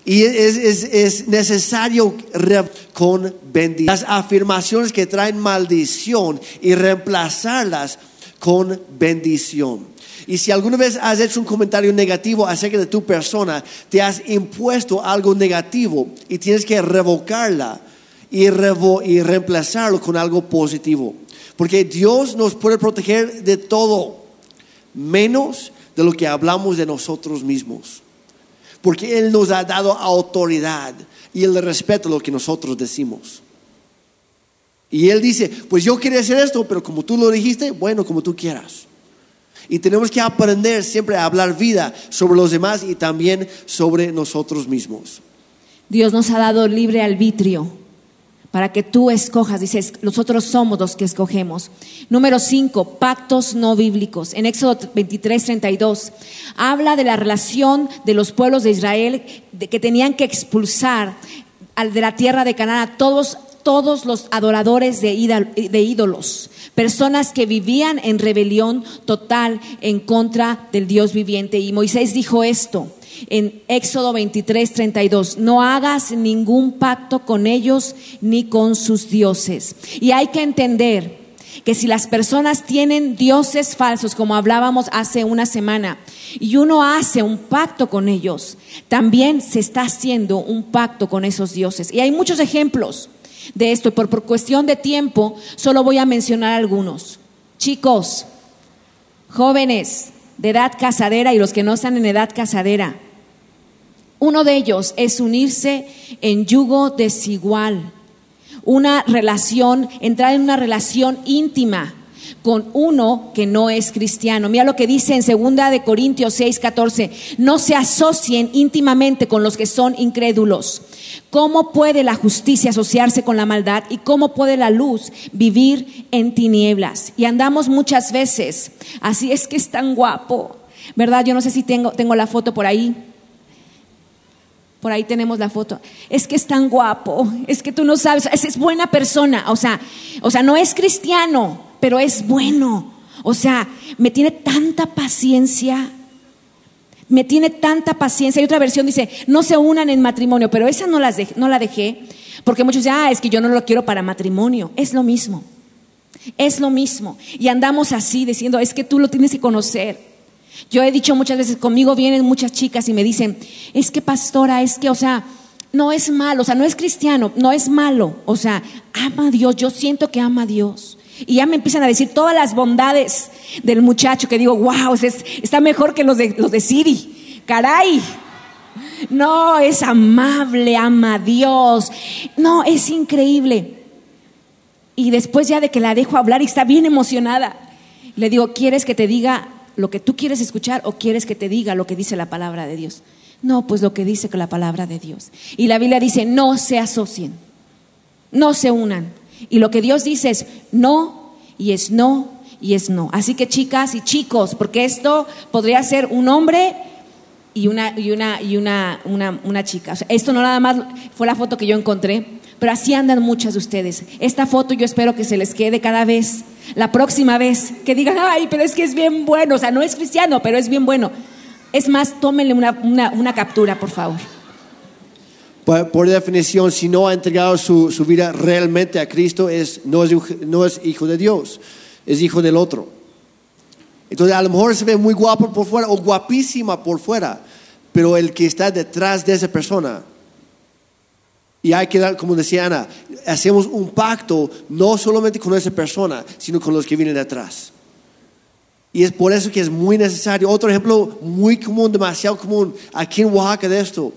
Y es, es- es necesario con bendición. Las afirmaciones que traen maldición y reemplazarlas con bendición. Y si alguna vez has hecho un comentario negativo acerca de tu persona, te has impuesto algo negativo y tienes que revocarla y, revo- y reemplazarlo con algo positivo. Porque Dios nos puede proteger de todo, menos de lo que hablamos de nosotros mismos. Porque Él nos ha dado autoridad y el respeto a lo que nosotros decimos. Y Él dice, pues yo quería hacer esto, pero como tú lo dijiste, bueno, como tú quieras. Y tenemos que aprender siempre a hablar vida sobre los demás y también sobre nosotros mismos. Dios nos ha dado libre arbitrio para que tú escojas. Dices, nosotros somos los que escogemos. Número 5, pactos no bíblicos. En Éxodo 23, 32, habla de la relación de los pueblos de Israel de que tenían que expulsar de la tierra de Canaán a todos todos los adoradores de, ídol- de ídolos, personas que vivían en rebelión total en contra del Dios viviente. Y Moisés dijo esto en Éxodo 23, 32, no hagas ningún pacto con ellos ni con sus dioses. Y hay que entender que si las personas tienen dioses falsos, como hablábamos hace una semana, y uno hace un pacto con ellos, también se está haciendo un pacto con esos dioses. Y hay muchos ejemplos de esto, y por, por cuestión de tiempo, solo voy a mencionar algunos. Chicos, jóvenes de edad casadera y los que no están en edad casadera, uno de ellos es unirse en yugo desigual, una relación, entrar en una relación íntima con uno que no es cristiano. Mira lo que dice en segunda de Corintios 6, 14, no se asocien íntimamente con los que son incrédulos. ¿Cómo puede la justicia asociarse con la maldad y cómo puede la luz vivir en tinieblas? Y andamos muchas veces, así es que es tan guapo, ¿verdad? Yo no sé si tengo, tengo la foto por ahí. Por ahí tenemos la foto. Es que es tan guapo, es que tú no sabes, es, es buena persona, o sea, o sea, no es cristiano, pero es bueno. O sea, me tiene tanta paciencia. Me tiene tanta paciencia. Y otra versión dice, no se unan en matrimonio, pero esa no, las no la dejé, porque muchos dicen, ah, es que yo no lo quiero para matrimonio. Es lo mismo. Es lo mismo. Y andamos así diciendo, es que tú lo tienes que conocer. Yo he dicho muchas veces, conmigo vienen muchas chicas y me dicen, es que pastora, es que, o sea, no es malo, o sea, no es cristiano, no es malo, o sea, ama a Dios, yo siento que ama a Dios. Y ya me empiezan a decir todas las bondades del muchacho que digo, wow, es- está mejor que los de, los de Siri, caray. No, es amable, ama a Dios. No, es increíble. Y después ya de que la dejo hablar y está bien emocionada, le digo, ¿quieres que te diga lo que tú quieres escuchar o quieres que te diga lo que dice la palabra de Dios? No, pues lo que dice la palabra de Dios. Y la Biblia dice, no se asocien, no se unan. Y lo que Dios dice es no y es no y es no. Así que chicas y chicos, porque esto podría ser un hombre y una, y una, y una, una, una chica. Esto no nada más fue la foto que yo encontré, pero así andan muchas de ustedes. Esta foto yo espero que se les quede cada vez, la próxima vez, que digan, ay, pero es que es bien bueno, o sea, no es cristiano, pero es bien bueno. Es más, tómenle una, una, una captura, por favor. Por, definición, si no ha entregado su, su vida realmente a Cristo, es, no, es, no es hijo de Dios, es hijo del otro. Entonces, a lo mejor se ve muy guapo por fuera o guapísima por fuera, pero el que está detrás de esa persona. Y hay que dar, como decía Ana, hacemos un pacto no solamente con esa persona, sino con los que vienen detrás. Y es por eso que es muy necesario. Otro ejemplo muy común, demasiado común aquí en Oaxaca de esto,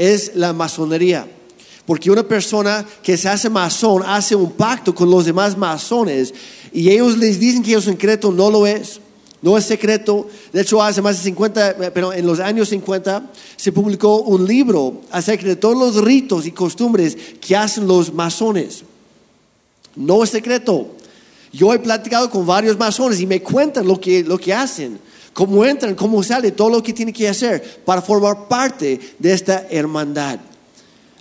es la masonería. Porque una persona que se hace masón hace un pacto con los demás masones y ellos les dicen que es secreto, no lo es. No es secreto. De hecho, hace más de 50, eh, pero en los años 50 se publicó un libro acerca de todos los ritos y costumbres que hacen los masones. No es secreto. Yo he platicado con varios masones y me cuentan lo que, lo que hacen, cómo entran, cómo salen, todo lo que tienen que hacer para formar parte de esta hermandad.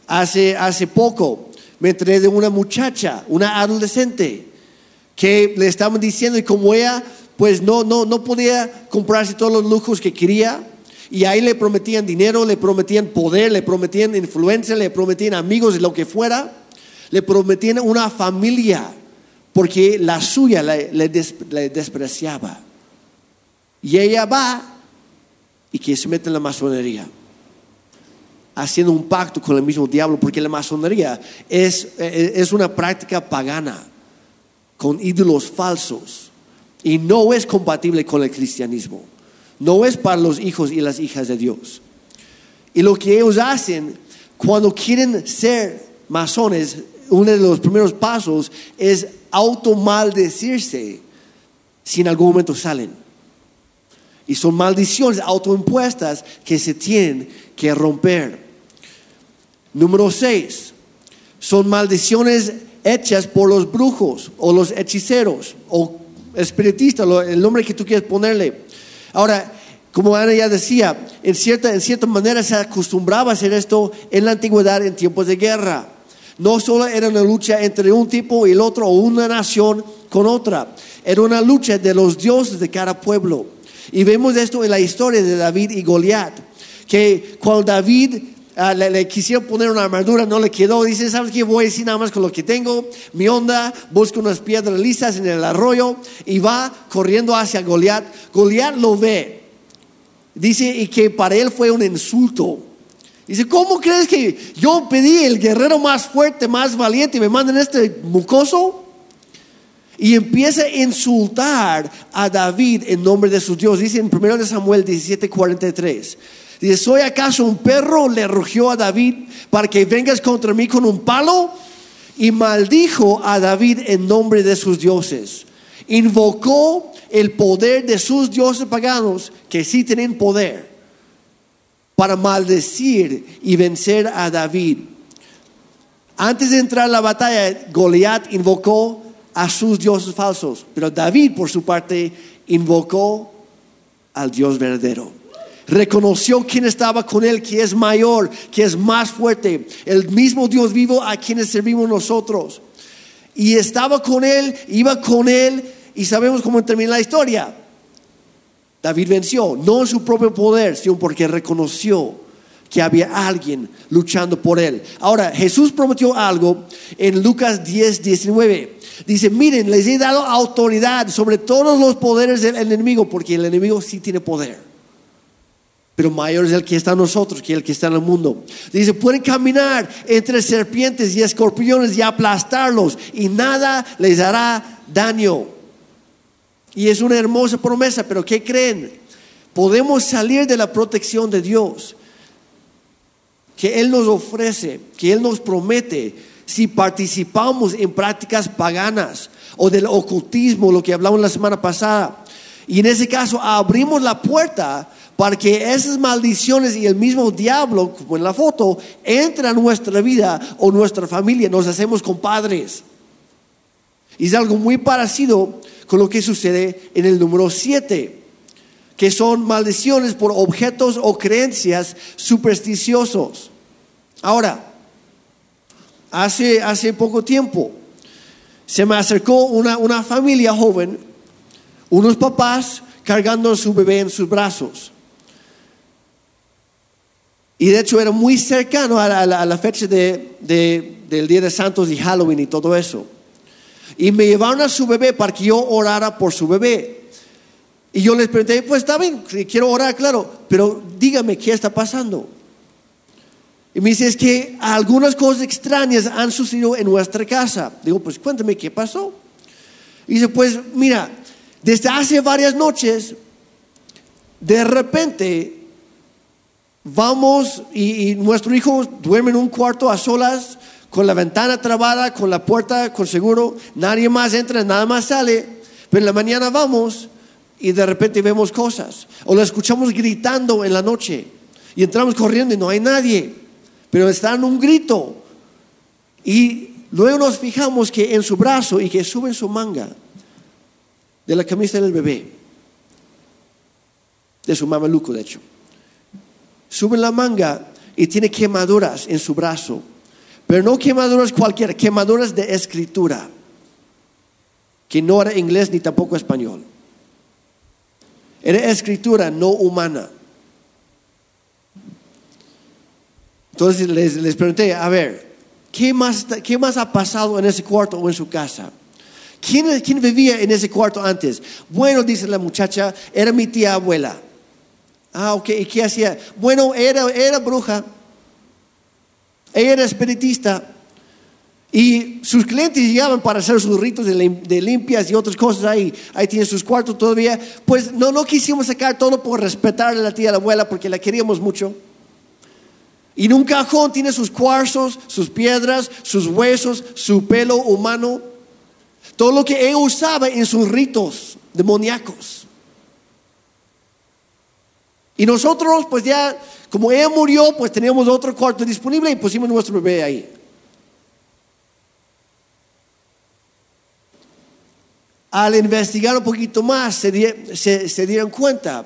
Hace, hace poco me enteré de una muchacha, una adolescente, que le estaban diciendo y como ella pues no, no, no podía comprarse todos los lujos que quería Y ahí le prometían dinero, le prometían poder, le prometían influencia, le prometían amigos, lo que fuera. Le prometían una familia, porque la suya le, le des- le despreciaba. Y ella va y que se mete en la masonería, haciendo un pacto con el mismo diablo, porque la masonería es, eh, es una práctica pagana, con ídolos falsos, y no es compatible con el cristianismo. No es para los hijos y las hijas de Dios. Y lo que ellos hacen cuando quieren ser masones, uno de los primeros pasos es automaldecirse si en algún momento salen. Y son maldiciones autoimpuestas que se tienen que romper. Número 6. Son maldiciones hechas por los brujos o los hechiceros o espiritistas, el nombre que tú quieras ponerle. Ahora, como Ana ya decía, en cierta, en cierta manera se acostumbraba a hacer esto en la antigüedad en tiempos de guerra. No solo era una lucha entre un tipo y el otro o una nación con otra, era una lucha de los dioses de cada pueblo. Y vemos esto en la historia de David y Goliat, que cuando David ah, le, le quisieron poner una armadura, no le quedó, dice, ¿sabes qué? Voy a nada más con lo que tengo, mi onda, busca unas piedras lisas en el arroyo y va corriendo hacia Goliat. Goliat lo ve, dice, y que para él fue un insulto. Dice, ¿cómo crees que yo pedí el guerrero más fuerte, más valiente y me mandan este mucoso? Y empieza a insultar a David en nombre de sus dioses. Dice en 1 Samuel 17:43. Dice, ¿soy acaso un perro? Le rugió a David para que vengas contra mí con un palo. Y maldijo a David en nombre de sus dioses. Invocó el poder de sus dioses paganos, que sí tienen poder, para maldecir y vencer a David. Antes de entrar a la batalla, Goliat invocó a sus dioses falsos, pero David, por su parte, invocó al Dios verdadero. Reconoció quién estaba con él, que es mayor, que es más fuerte, el mismo Dios vivo a quienes servimos nosotros. Y estaba con él, iba con él, y sabemos cómo termina la historia. David venció, no en su propio poder, sino porque reconoció que había alguien luchando por él. Ahora, Jesús prometió algo en Lucas 10, 19. Dice, miren, les he dado autoridad sobre todos los poderes del enemigo, porque el enemigo sí tiene poder. Pero mayor es el que está en nosotros que el que está en el mundo. Dice, pueden caminar entre serpientes y escorpiones y aplastarlos y nada les hará daño. Y es una hermosa promesa, pero ¿qué creen? Podemos salir de la protección de Dios que Él nos ofrece, que Él nos promete, si participamos en prácticas paganas o del ocultismo, lo que hablamos la semana pasada. Y en ese caso abrimos la puerta para que esas maldiciones y el mismo diablo, como en la foto, entre a nuestra vida o nuestra familia, nos hacemos compadres. Y es algo muy parecido con lo que sucede en el número 7, que son maldiciones por objetos o creencias supersticiosos. Ahora, hace, hace poco tiempo se me acercó una, una familia joven, unos papás cargando a su bebé en sus brazos. Y de hecho era muy cercano a la, fecha de- del Día de Santos y Halloween y todo eso. Y me llevaron a su bebé para que yo orara por su bebé. Y yo les pregunté, pues está bien, quiero orar, claro, pero dígame qué está pasando. Y me dice, es que algunas cosas extrañas han sucedido en nuestra casa. Digo, pues cuéntame qué pasó. Y dice, pues mira, desde hace varias noches, de repente vamos y, y nuestro hijo duerme en un cuarto a solas, con la ventana trabada, con la puerta con seguro, nadie más entra, nada más sale, pero en la mañana vamos y de repente vemos cosas, o lo escuchamos gritando en la noche y entramos corriendo y no hay nadie, pero está en un grito y luego nos fijamos que en su brazo y que sube en su manga de la camisa del bebé, de su mameluco de hecho sube la manga y tiene quemaduras en su brazo. Pero no quemaduras cualquiera, quemaduras de escritura, que no era inglés ni tampoco español. Era escritura no humana. Entonces les, les pregunté, a ver, ¿qué más, ¿qué más ha pasado en ese cuarto o en su casa? ¿Quién, ¿Quién vivía en ese cuarto antes? Bueno, dice la muchacha, era mi tía abuela. Ah, ok, ¿y qué hacía? Bueno, era, era bruja. Ella era espiritista. Y sus clientes llegaban para hacer sus ritos de, lim- de limpias y otras cosas ahí. Ahí tiene sus cuartos todavía. Pues no, no quisimos sacar todo por respetar a la tía, a la abuela, porque la queríamos mucho. Y en un cajón tiene sus cuarzos, sus piedras, sus huesos, su pelo humano. Todo lo que ella usaba en sus ritos demoníacos. Y nosotros, pues ya, como ella murió, pues teníamos otro cuarto disponible y pusimos nuestro bebé ahí. Al investigar un poquito más, se, di- se- se dieron cuenta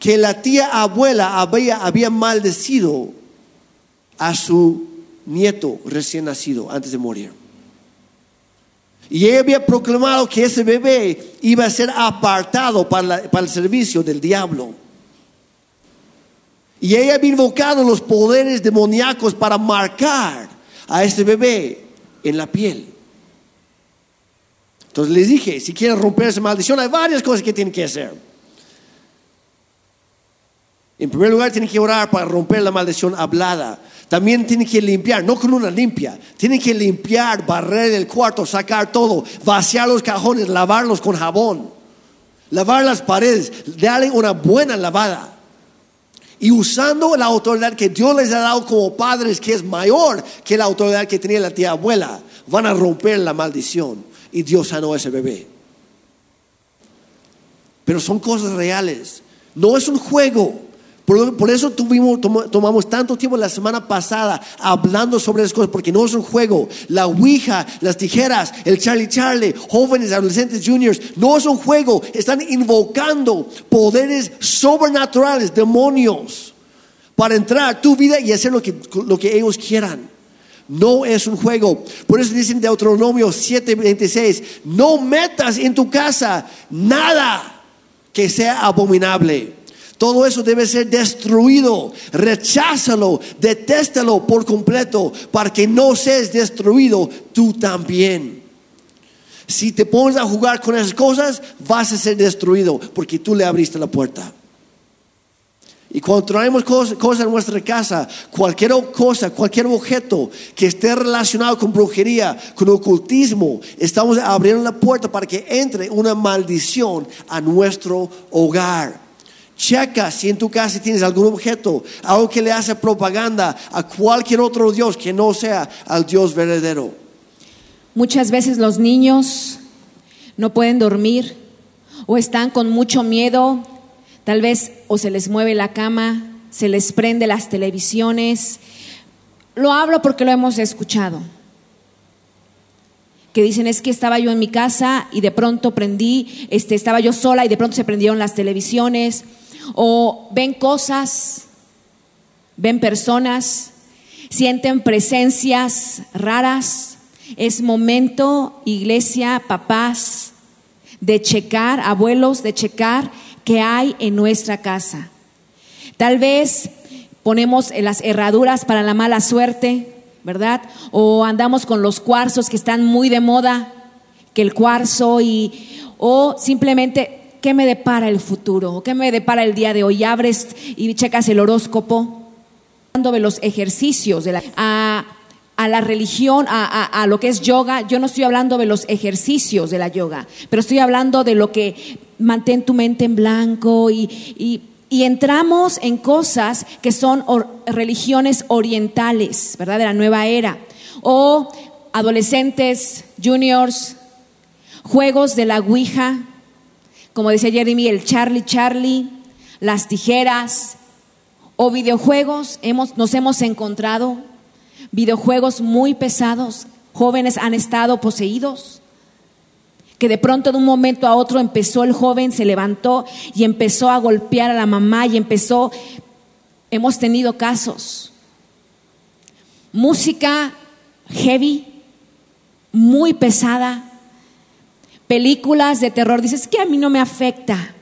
que la tía abuela había maldecido a su nieto recién nacido antes de morir. Y ella había proclamado que ese bebé iba a ser apartado para, para el servicio del diablo. Y ella había invocado los poderes demoníacos para marcar a ese bebé en la piel. Entonces les dije, si quieren romper esa maldición, hay varias cosas que tienen que hacer. En primer lugar, tienen que orar para romper la maldición hablada. También tienen que limpiar, no con una limpia. Tienen que limpiar, barrer el cuarto, sacar todo, vaciar los cajones, lavarlos con jabón, lavar las paredes, darle una buena lavada. Y usando la autoridad que Dios les ha dado como padres, que es mayor que la autoridad que tenía la tía abuela, van a romper la maldición. Y Dios sanó a ese bebé. Pero son cosas reales. No es un juego. Por, eso tuvimos, tomamos tanto tiempo la semana pasada hablando sobre esas cosas, porque no es un juego. La Ouija, las tijeras, el Charlie Charlie, jóvenes, adolescentes, juniors, no es un juego. Están invocando poderes sobrenaturales, demonios, para entrar a tu vida y hacer lo que, lo que ellos quieran. No es un juego. Por eso dicen Deuteronomio 7:26, no metas en tu casa nada que sea abominable. Todo eso debe ser destruido. Recházalo, detéstalo por completo para que no seas destruido tú también. Si te pones a jugar con esas cosas, vas a ser destruido porque tú le abriste la puerta. Y cuando traemos cosas, cosas a nuestra casa, cualquier cosa, cualquier objeto que esté relacionado con brujería, con ocultismo, estamos abriendo la puerta para que entre una maldición a nuestro hogar. Checa si en tu casa tienes algún objeto, algo que le hace propaganda a cualquier otro Dios que no sea al Dios verdadero. Muchas veces los niños no pueden dormir o están con mucho miedo, tal vez o se les mueve la cama, se les prende las televisiones. Lo hablo porque lo hemos escuchado. Que dicen es que estaba yo en mi casa y de pronto prendí, este, estaba yo sola y de pronto se prendieron las televisiones. O ven cosas, ven personas, sienten presencias raras. Es momento, iglesia, papás, de checar, abuelos, de checar qué hay en nuestra casa. Tal vez ponemos las herraduras para la mala suerte, ¿verdad? O andamos con los cuarzos que están muy de moda, que el cuarzo y o simplemente qué me depara el futuro, qué me depara el día de hoy. Abres y checas el horóscopo, de los ejercicios de la a, a la religión, a, a- a lo que es yoga, yo no estoy hablando de los ejercicios de la yoga, pero estoy hablando de lo que mantén tu mente en blanco y, y- y entramos en cosas que son religiones orientales, ¿verdad? De la nueva era. O adolescentes, juniors, juegos de la Ouija, como decía Jeremy, el Charlie Charlie, las tijeras, o videojuegos, hemos, nos hemos encontrado videojuegos muy pesados, jóvenes han estado poseídos, que de pronto de un momento a otro empezó el joven, se levantó y empezó a golpear a la mamá y empezó, hemos tenido casos. Música heavy, muy pesada, películas de terror, dices que a mí no me afecta.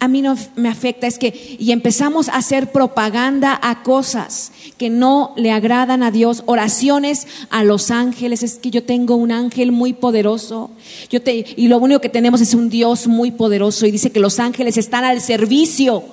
A mí no me afecta, es que y empezamos a hacer propaganda a cosas que no le agradan a Dios, oraciones a los ángeles, es que yo tengo un ángel muy poderoso. Yo te, y lo único que tenemos es un Dios muy poderoso y dice que los ángeles están al servicio,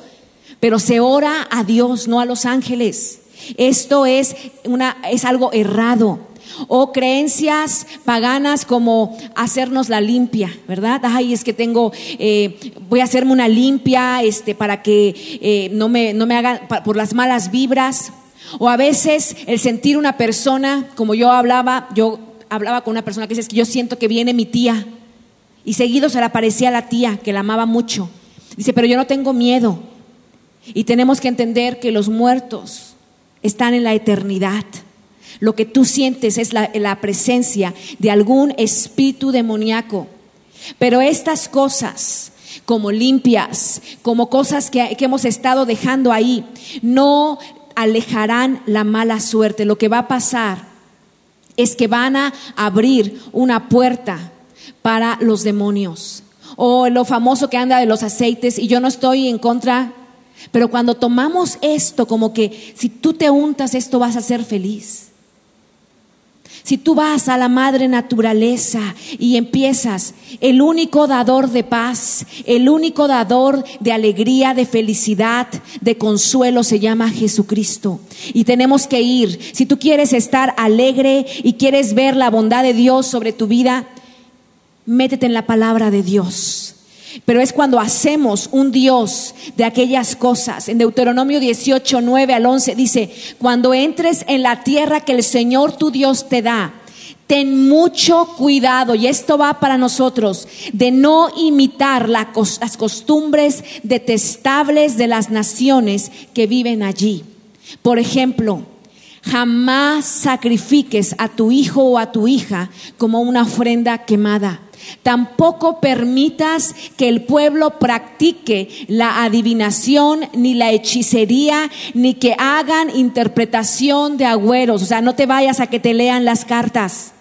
pero se ora a Dios, no a los ángeles. Esto es una es algo errado o creencias paganas como hacernos la limpia, ¿verdad? Ay, es que tengo, eh, voy a hacerme una limpia este, para que eh, no, me, no me hagan por las malas vibras. O a veces el sentir una persona, como yo hablaba, yo hablaba con una persona que dice, que yo siento que viene mi tía. Y seguido se le aparecía la tía, que la amaba mucho. Dice, pero yo no tengo miedo. Y tenemos que entender que los muertos están en la eternidad. Lo que tú sientes es la, presencia de algún espíritu demoníaco. Pero estas cosas, como limpias, como cosas que, que hemos estado dejando ahí, no alejarán la mala suerte. Lo que va a pasar es que van a abrir una puerta para los demonios. O lo famoso que anda de los aceites, y yo no estoy en contra, pero cuando tomamos esto como que si tú te untas esto vas a ser feliz. Si tú vas a la madre naturaleza y empiezas, el único dador de paz, el único dador de alegría, de felicidad, de consuelo se llama Jesucristo. Y tenemos que ir. Si tú quieres estar alegre y quieres ver la bondad de Dios sobre tu vida, métete en la palabra de Dios. Pero es cuando hacemos un Dios de aquellas cosas. En Deuteronomio 18, 9 al 11 dice, cuando entres en la tierra que el Señor tu Dios te da, ten mucho cuidado, y esto va para nosotros, de no imitar las costumbres detestables de las naciones que viven allí. Por ejemplo, jamás sacrifiques a tu hijo o a tu hija como una ofrenda quemada Tampoco permitas que el pueblo practique la adivinación, ni la hechicería, ni que hagan interpretación de agüeros. O sea, no te vayas a que te lean las cartas.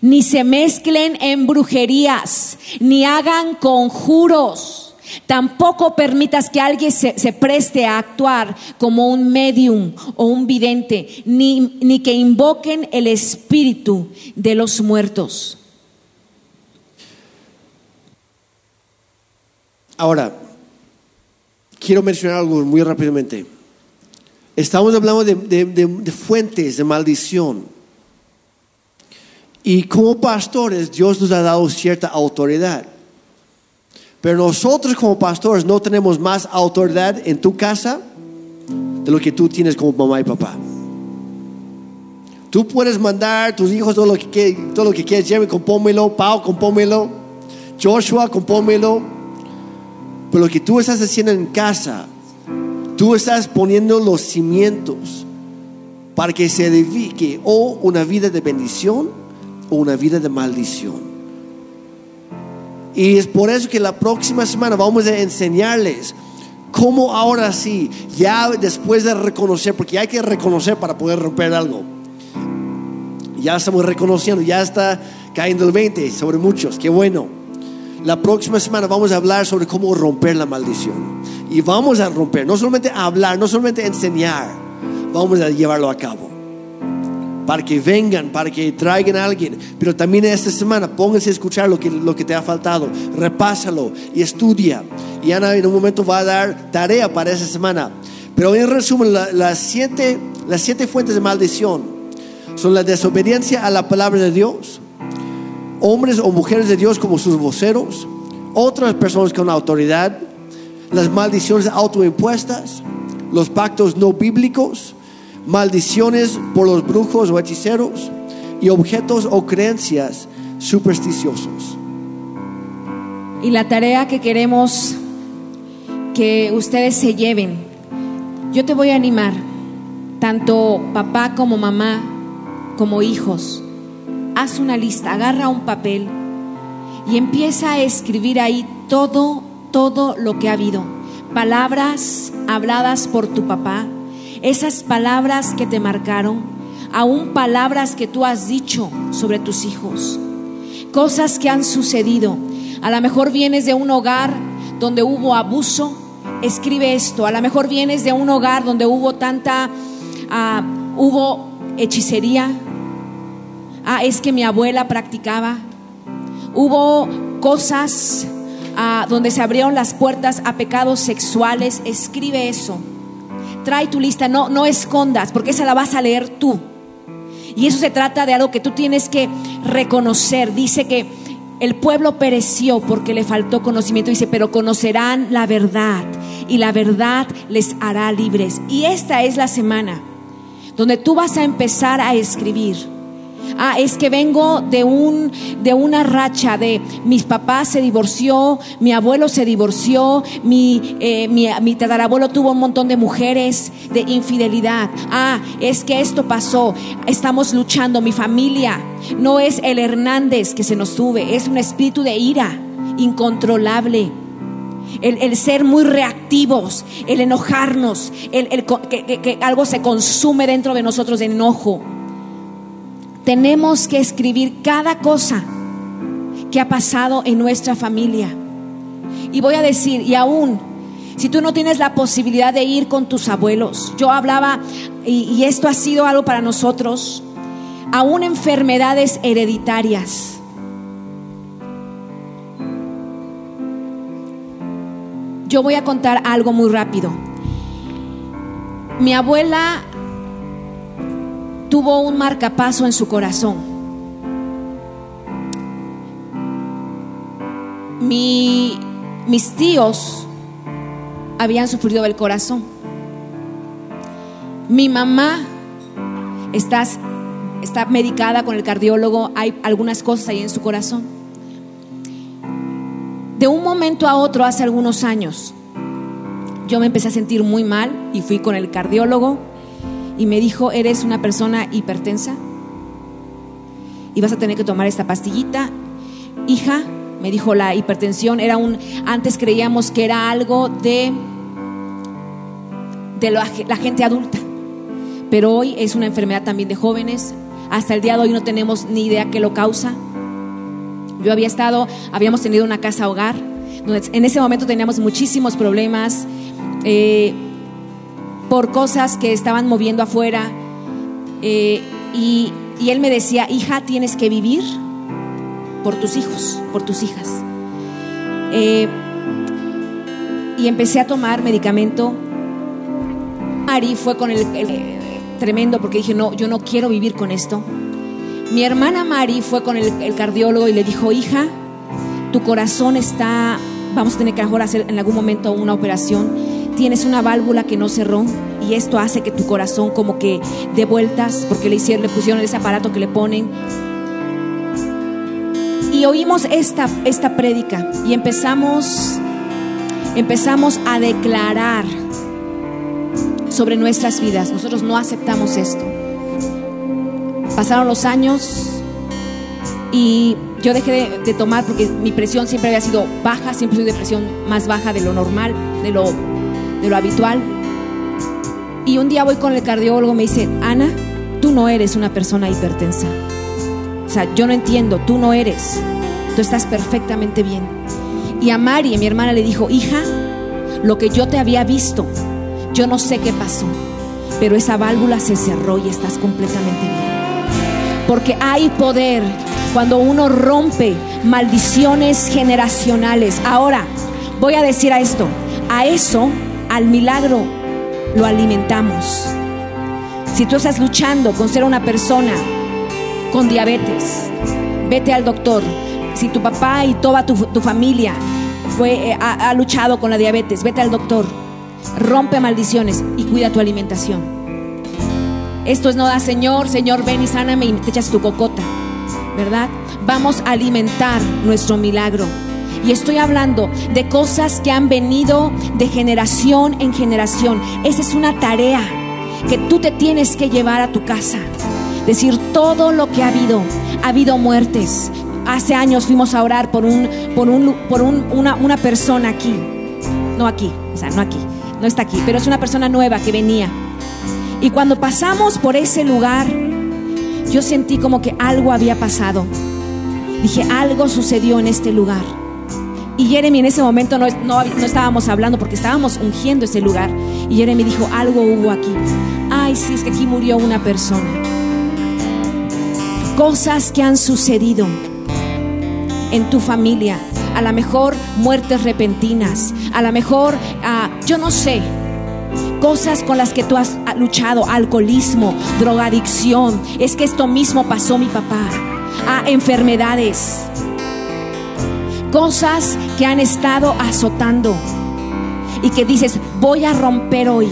Ni se mezclen en brujerías, ni hagan conjuros. Tampoco permitas que alguien se, preste a actuar como un medium o un vidente, ni, ni que invoquen el espíritu de los muertos. Ahora, quiero mencionar algo muy rápidamente. Estamos hablando de, fuentes de maldición. Y como pastores, Dios nos ha dado cierta autoridad. Pero nosotros como pastores no tenemos más autoridad en tu casa de lo que tú tienes como mamá y papá. Tú puedes mandar a tus hijos todo lo que, todo lo que quieras, Jeremy, compómelo, Pau, compómelo, Joshua, compómelo, pero lo que tú estás haciendo en casa, tú estás poniendo los cimientos para que se edifique o una vida de bendición o una vida de maldición. Y es por eso que la próxima semana vamos a enseñarles cómo ahora sí, ya después de reconocer, porque hay que reconocer para poder romper algo. Ya estamos reconociendo, ya está cayendo el 20 sobre muchos, qué bueno. La próxima semana vamos a hablar sobre cómo romper la maldición. Y vamos a romper, no solamente hablar, no solamente enseñar, vamos a llevarlo a cabo. Para que vengan, para que traigan a alguien. Pero también esta semana pónganse a escuchar lo que, lo que te ha faltado. Repásalo y estudia. Y Ana en un momento va a dar tarea para esa semana. Pero en resumen, las, siete, las siete fuentes de maldición son la desobediencia a la palabra de Dios hombres o mujeres de Dios como sus voceros, otras personas con autoridad, las maldiciones autoimpuestas, los pactos no bíblicos, maldiciones por los brujos o hechiceros y objetos o creencias supersticiosos. Y la tarea que queremos que ustedes se lleven, yo te voy a animar, tanto papá como mamá, como hijos, haz una lista, agarra un papel y empieza a escribir ahí todo, todo lo que ha habido. Palabras habladas por tu papá, esas palabras que te marcaron, aún palabras que tú has dicho sobre tus hijos, cosas que han sucedido. A lo mejor vienes de un hogar donde hubo abuso, escribe esto. A lo mejor vienes de un hogar donde hubo tanta, ah, hubo hechicería. Ah, es que mi abuela practicaba. Hubo cosas ah, donde se abrieron las puertas a pecados sexuales. Escribe eso. Trae tu lista, no, no escondas, porque esa la vas a leer tú. Y eso se trata de algo que tú tienes que reconocer. Dice que el pueblo pereció porque le faltó conocimiento. Dice, pero conocerán la verdad y la verdad les hará libres. Y esta es la semana donde tú vas a empezar a escribir Ah, es que vengo de, un, de una racha de mis papás se divorció, mi abuelo se divorció, mi, eh, mi, mi tatarabuelo tuvo un montón de mujeres de infidelidad. Ah, es que esto pasó, estamos luchando, mi familia no es el Hernández que se nos sube, es un espíritu de ira incontrolable. El, ser muy reactivos, el enojarnos, el, que, que algo se consume dentro de nosotros de enojo. Tenemos que escribir cada cosa que ha pasado en nuestra familia. Y voy a decir, y aún, si tú no tienes la posibilidad de ir con tus abuelos, yo hablaba, y, esto ha sido algo para nosotros, aún enfermedades hereditarias. Yo voy a contar algo muy rápido. Mi abuela tuvo un marcapaso en su corazón. mis tíos habían sufrido del corazón. Mi mamá está, está medicada con el cardiólogo, hay algunas cosas ahí en su corazón. De un momento a otro, hace algunos años, yo me empecé a sentir muy mal y fui con el cardiólogo y me dijo, eres una persona hipertensa y vas a tener que tomar esta pastillita. Hija, me dijo, la hipertensión era un, antes creíamos que era algo de, de la, gente adulta, pero hoy es una enfermedad también de jóvenes. Hasta el día de hoy no tenemos ni idea qué lo causa. Yo había estado, habíamos tenido una casa hogar, en ese momento teníamos muchísimos problemas. Eh, por cosas que estaban moviendo afuera. Eh, y, él me decía, hija, tienes que vivir por tus hijos, por tus hijas. Eh, y empecé a tomar medicamento. Mari fue con el, tremendo porque dije, no, yo no quiero vivir con esto. Mi hermana Mari fue con el, cardiólogo y le dijo, hija, tu corazón está, vamos a tener que ahora hacer en algún momento una operación tienes una válvula que no cerró y esto hace que tu corazón como que de vueltas, porque le hicieron, le pusieron ese aparato que le ponen. Y oímos esta, esta prédica y empezamos, empezamos a declarar sobre nuestras vidas. Nosotros no aceptamos esto. Pasaron los años y yo dejé de, tomar porque mi presión siempre había sido baja, siempre soy de presión más baja de lo normal, de lo de lo habitual. Y un día voy con el cardiólogo, me dice, Ana, tú no eres una persona hipertensa. O sea, yo no entiendo, tú no eres. Tú estás perfectamente bien. Y a Mari, mi hermana, le dijo, hija, lo que yo te había visto, yo no sé qué pasó, pero esa válvula se cerró y estás completamente bien. Porque hay poder cuando uno rompe maldiciones generacionales. Ahora, voy a decir a esto, a eso al milagro lo alimentamos. Si tú estás luchando con ser una persona con diabetes, vete al doctor. Si tu papá y toda tu, familia fue, eh, ha, luchado con la diabetes, vete al doctor. Rompe maldiciones y cuida tu alimentación. Esto es no da, Señor, Señor, ven y sáname y te echas tu cocota, ¿verdad? Vamos a alimentar nuestro milagro. Y estoy hablando de cosas que han venido de generación en generación. Esa es una tarea que tú te tienes que llevar a tu casa. Decir todo lo que ha habido. Ha habido muertes. Hace años fuimos a orar por, un, por, un, por una, una persona aquí. No aquí, o sea, no aquí. No está aquí, pero es una persona nueva que venía. Y cuando pasamos por ese lugar, yo sentí como que algo había pasado. Dije, algo sucedió en este lugar. Y Jeremy en ese momento no, estábamos hablando porque estábamos ungiendo ese lugar. Y Jeremy dijo, algo hubo aquí. Ay, sí, es que aquí murió una persona. Cosas que han sucedido en tu familia. A lo mejor muertes repentinas. A lo mejor, ah, yo no sé, cosas con las que tú has luchado, alcoholismo, drogadicción. Es que esto mismo pasó mi papá. A enfermedades. Cosas que han estado azotando y que dices, voy a romper hoy.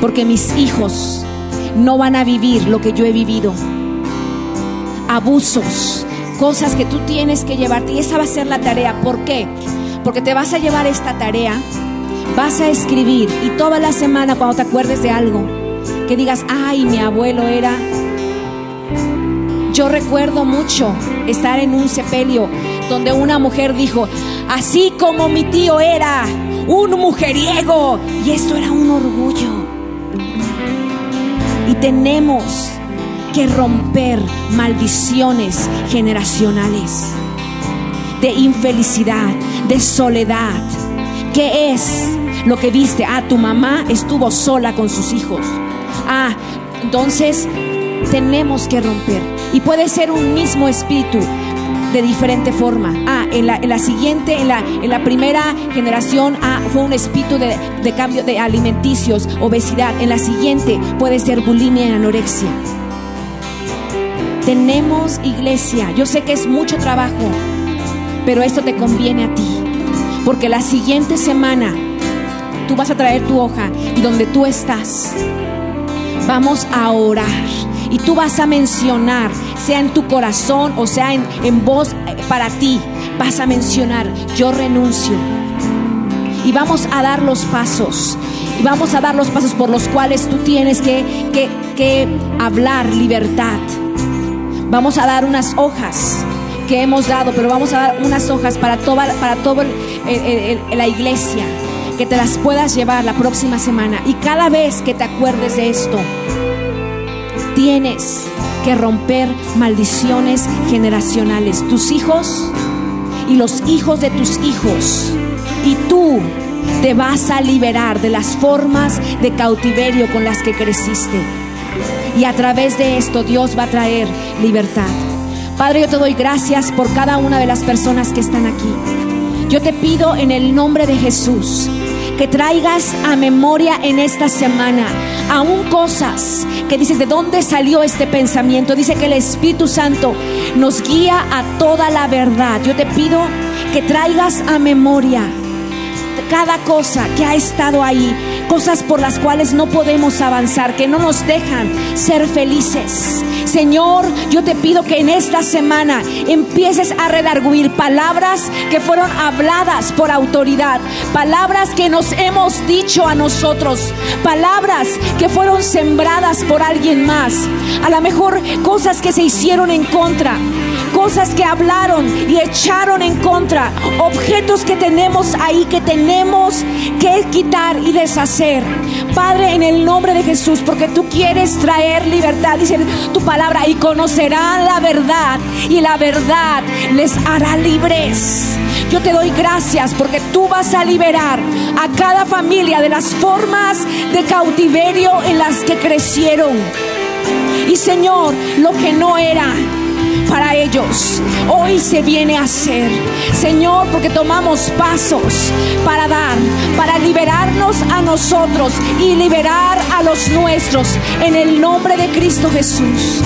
Porque mis hijos no van a vivir lo que yo he vivido. Abusos, cosas que tú tienes que llevarte. Y esa va a ser la tarea. ¿Por qué? Porque te vas a llevar esta tarea, vas a escribir y toda la semana cuando te acuerdes de algo, que digas, ay, mi abuelo era... Yo recuerdo mucho estar en un sepelio donde una mujer dijo, así como mi tío era un mujeriego, y esto era un orgullo. Y tenemos que romper maldiciones generacionales de infelicidad, de soledad. ¿Qué es lo que viste? Ah, tu mamá estuvo sola con sus hijos. Ah, entonces tenemos que romper. Y puede ser un mismo espíritu de diferente forma. Ah, en la, en la siguiente, en la, en la, primera generación, ah, fue un espíritu de, de cambio de alimenticios, obesidad. En la siguiente puede ser bulimia y anorexia. Tenemos iglesia. Yo sé que es mucho trabajo, pero esto te conviene a ti. Porque la siguiente semana tú vas a traer tu hoja y donde tú estás, vamos a orar. Y tú vas a mencionar, sea en tu corazón o sea en, en voz para ti, vas a mencionar, yo renuncio. Y vamos a dar los pasos. Y vamos a dar los pasos por los cuales tú tienes que, que, que hablar libertad. Vamos a dar unas hojas que hemos dado, pero vamos a dar unas hojas para toda para la iglesia, que te las puedas llevar la próxima semana. Y cada vez que te acuerdes de esto, tienes que romper maldiciones generacionales. Tus hijos y los hijos de tus hijos. Y tú te vas a liberar de las formas de cautiverio con las que creciste. Y a través de esto Dios va a traer libertad. Padre, yo te doy gracias por cada una de las personas que están aquí. Yo te pido en el nombre de Jesús que traigas a memoria en esta semana aún cosas que dices, ¿de dónde salió este pensamiento? Dice que el Espíritu Santo nos guía a toda la verdad. Yo te pido que traigas a memoria cada cosa que ha estado ahí, cosas por las cuales no podemos avanzar, que no nos dejan ser felices. Señor, yo te pido que en esta semana empieces a redarguir palabras que fueron habladas por autoridad, palabras que nos hemos dicho a nosotros, palabras que fueron sembradas por alguien más, a lo mejor cosas que se hicieron en contra cosas que hablaron y echaron en contra, objetos que tenemos ahí que tenemos que quitar y deshacer. Padre, en el nombre de Jesús, porque tú quieres traer libertad, dice tu palabra, y conocerán la verdad, y la verdad les hará libres. Yo te doy gracias porque tú vas a liberar a cada familia de las formas de cautiverio en las que crecieron. Y Señor, lo que no era, para ellos. Hoy se viene a hacer. Señor, porque tomamos pasos para dar, para liberarnos a nosotros y liberar a los nuestros en el nombre de Cristo Jesús.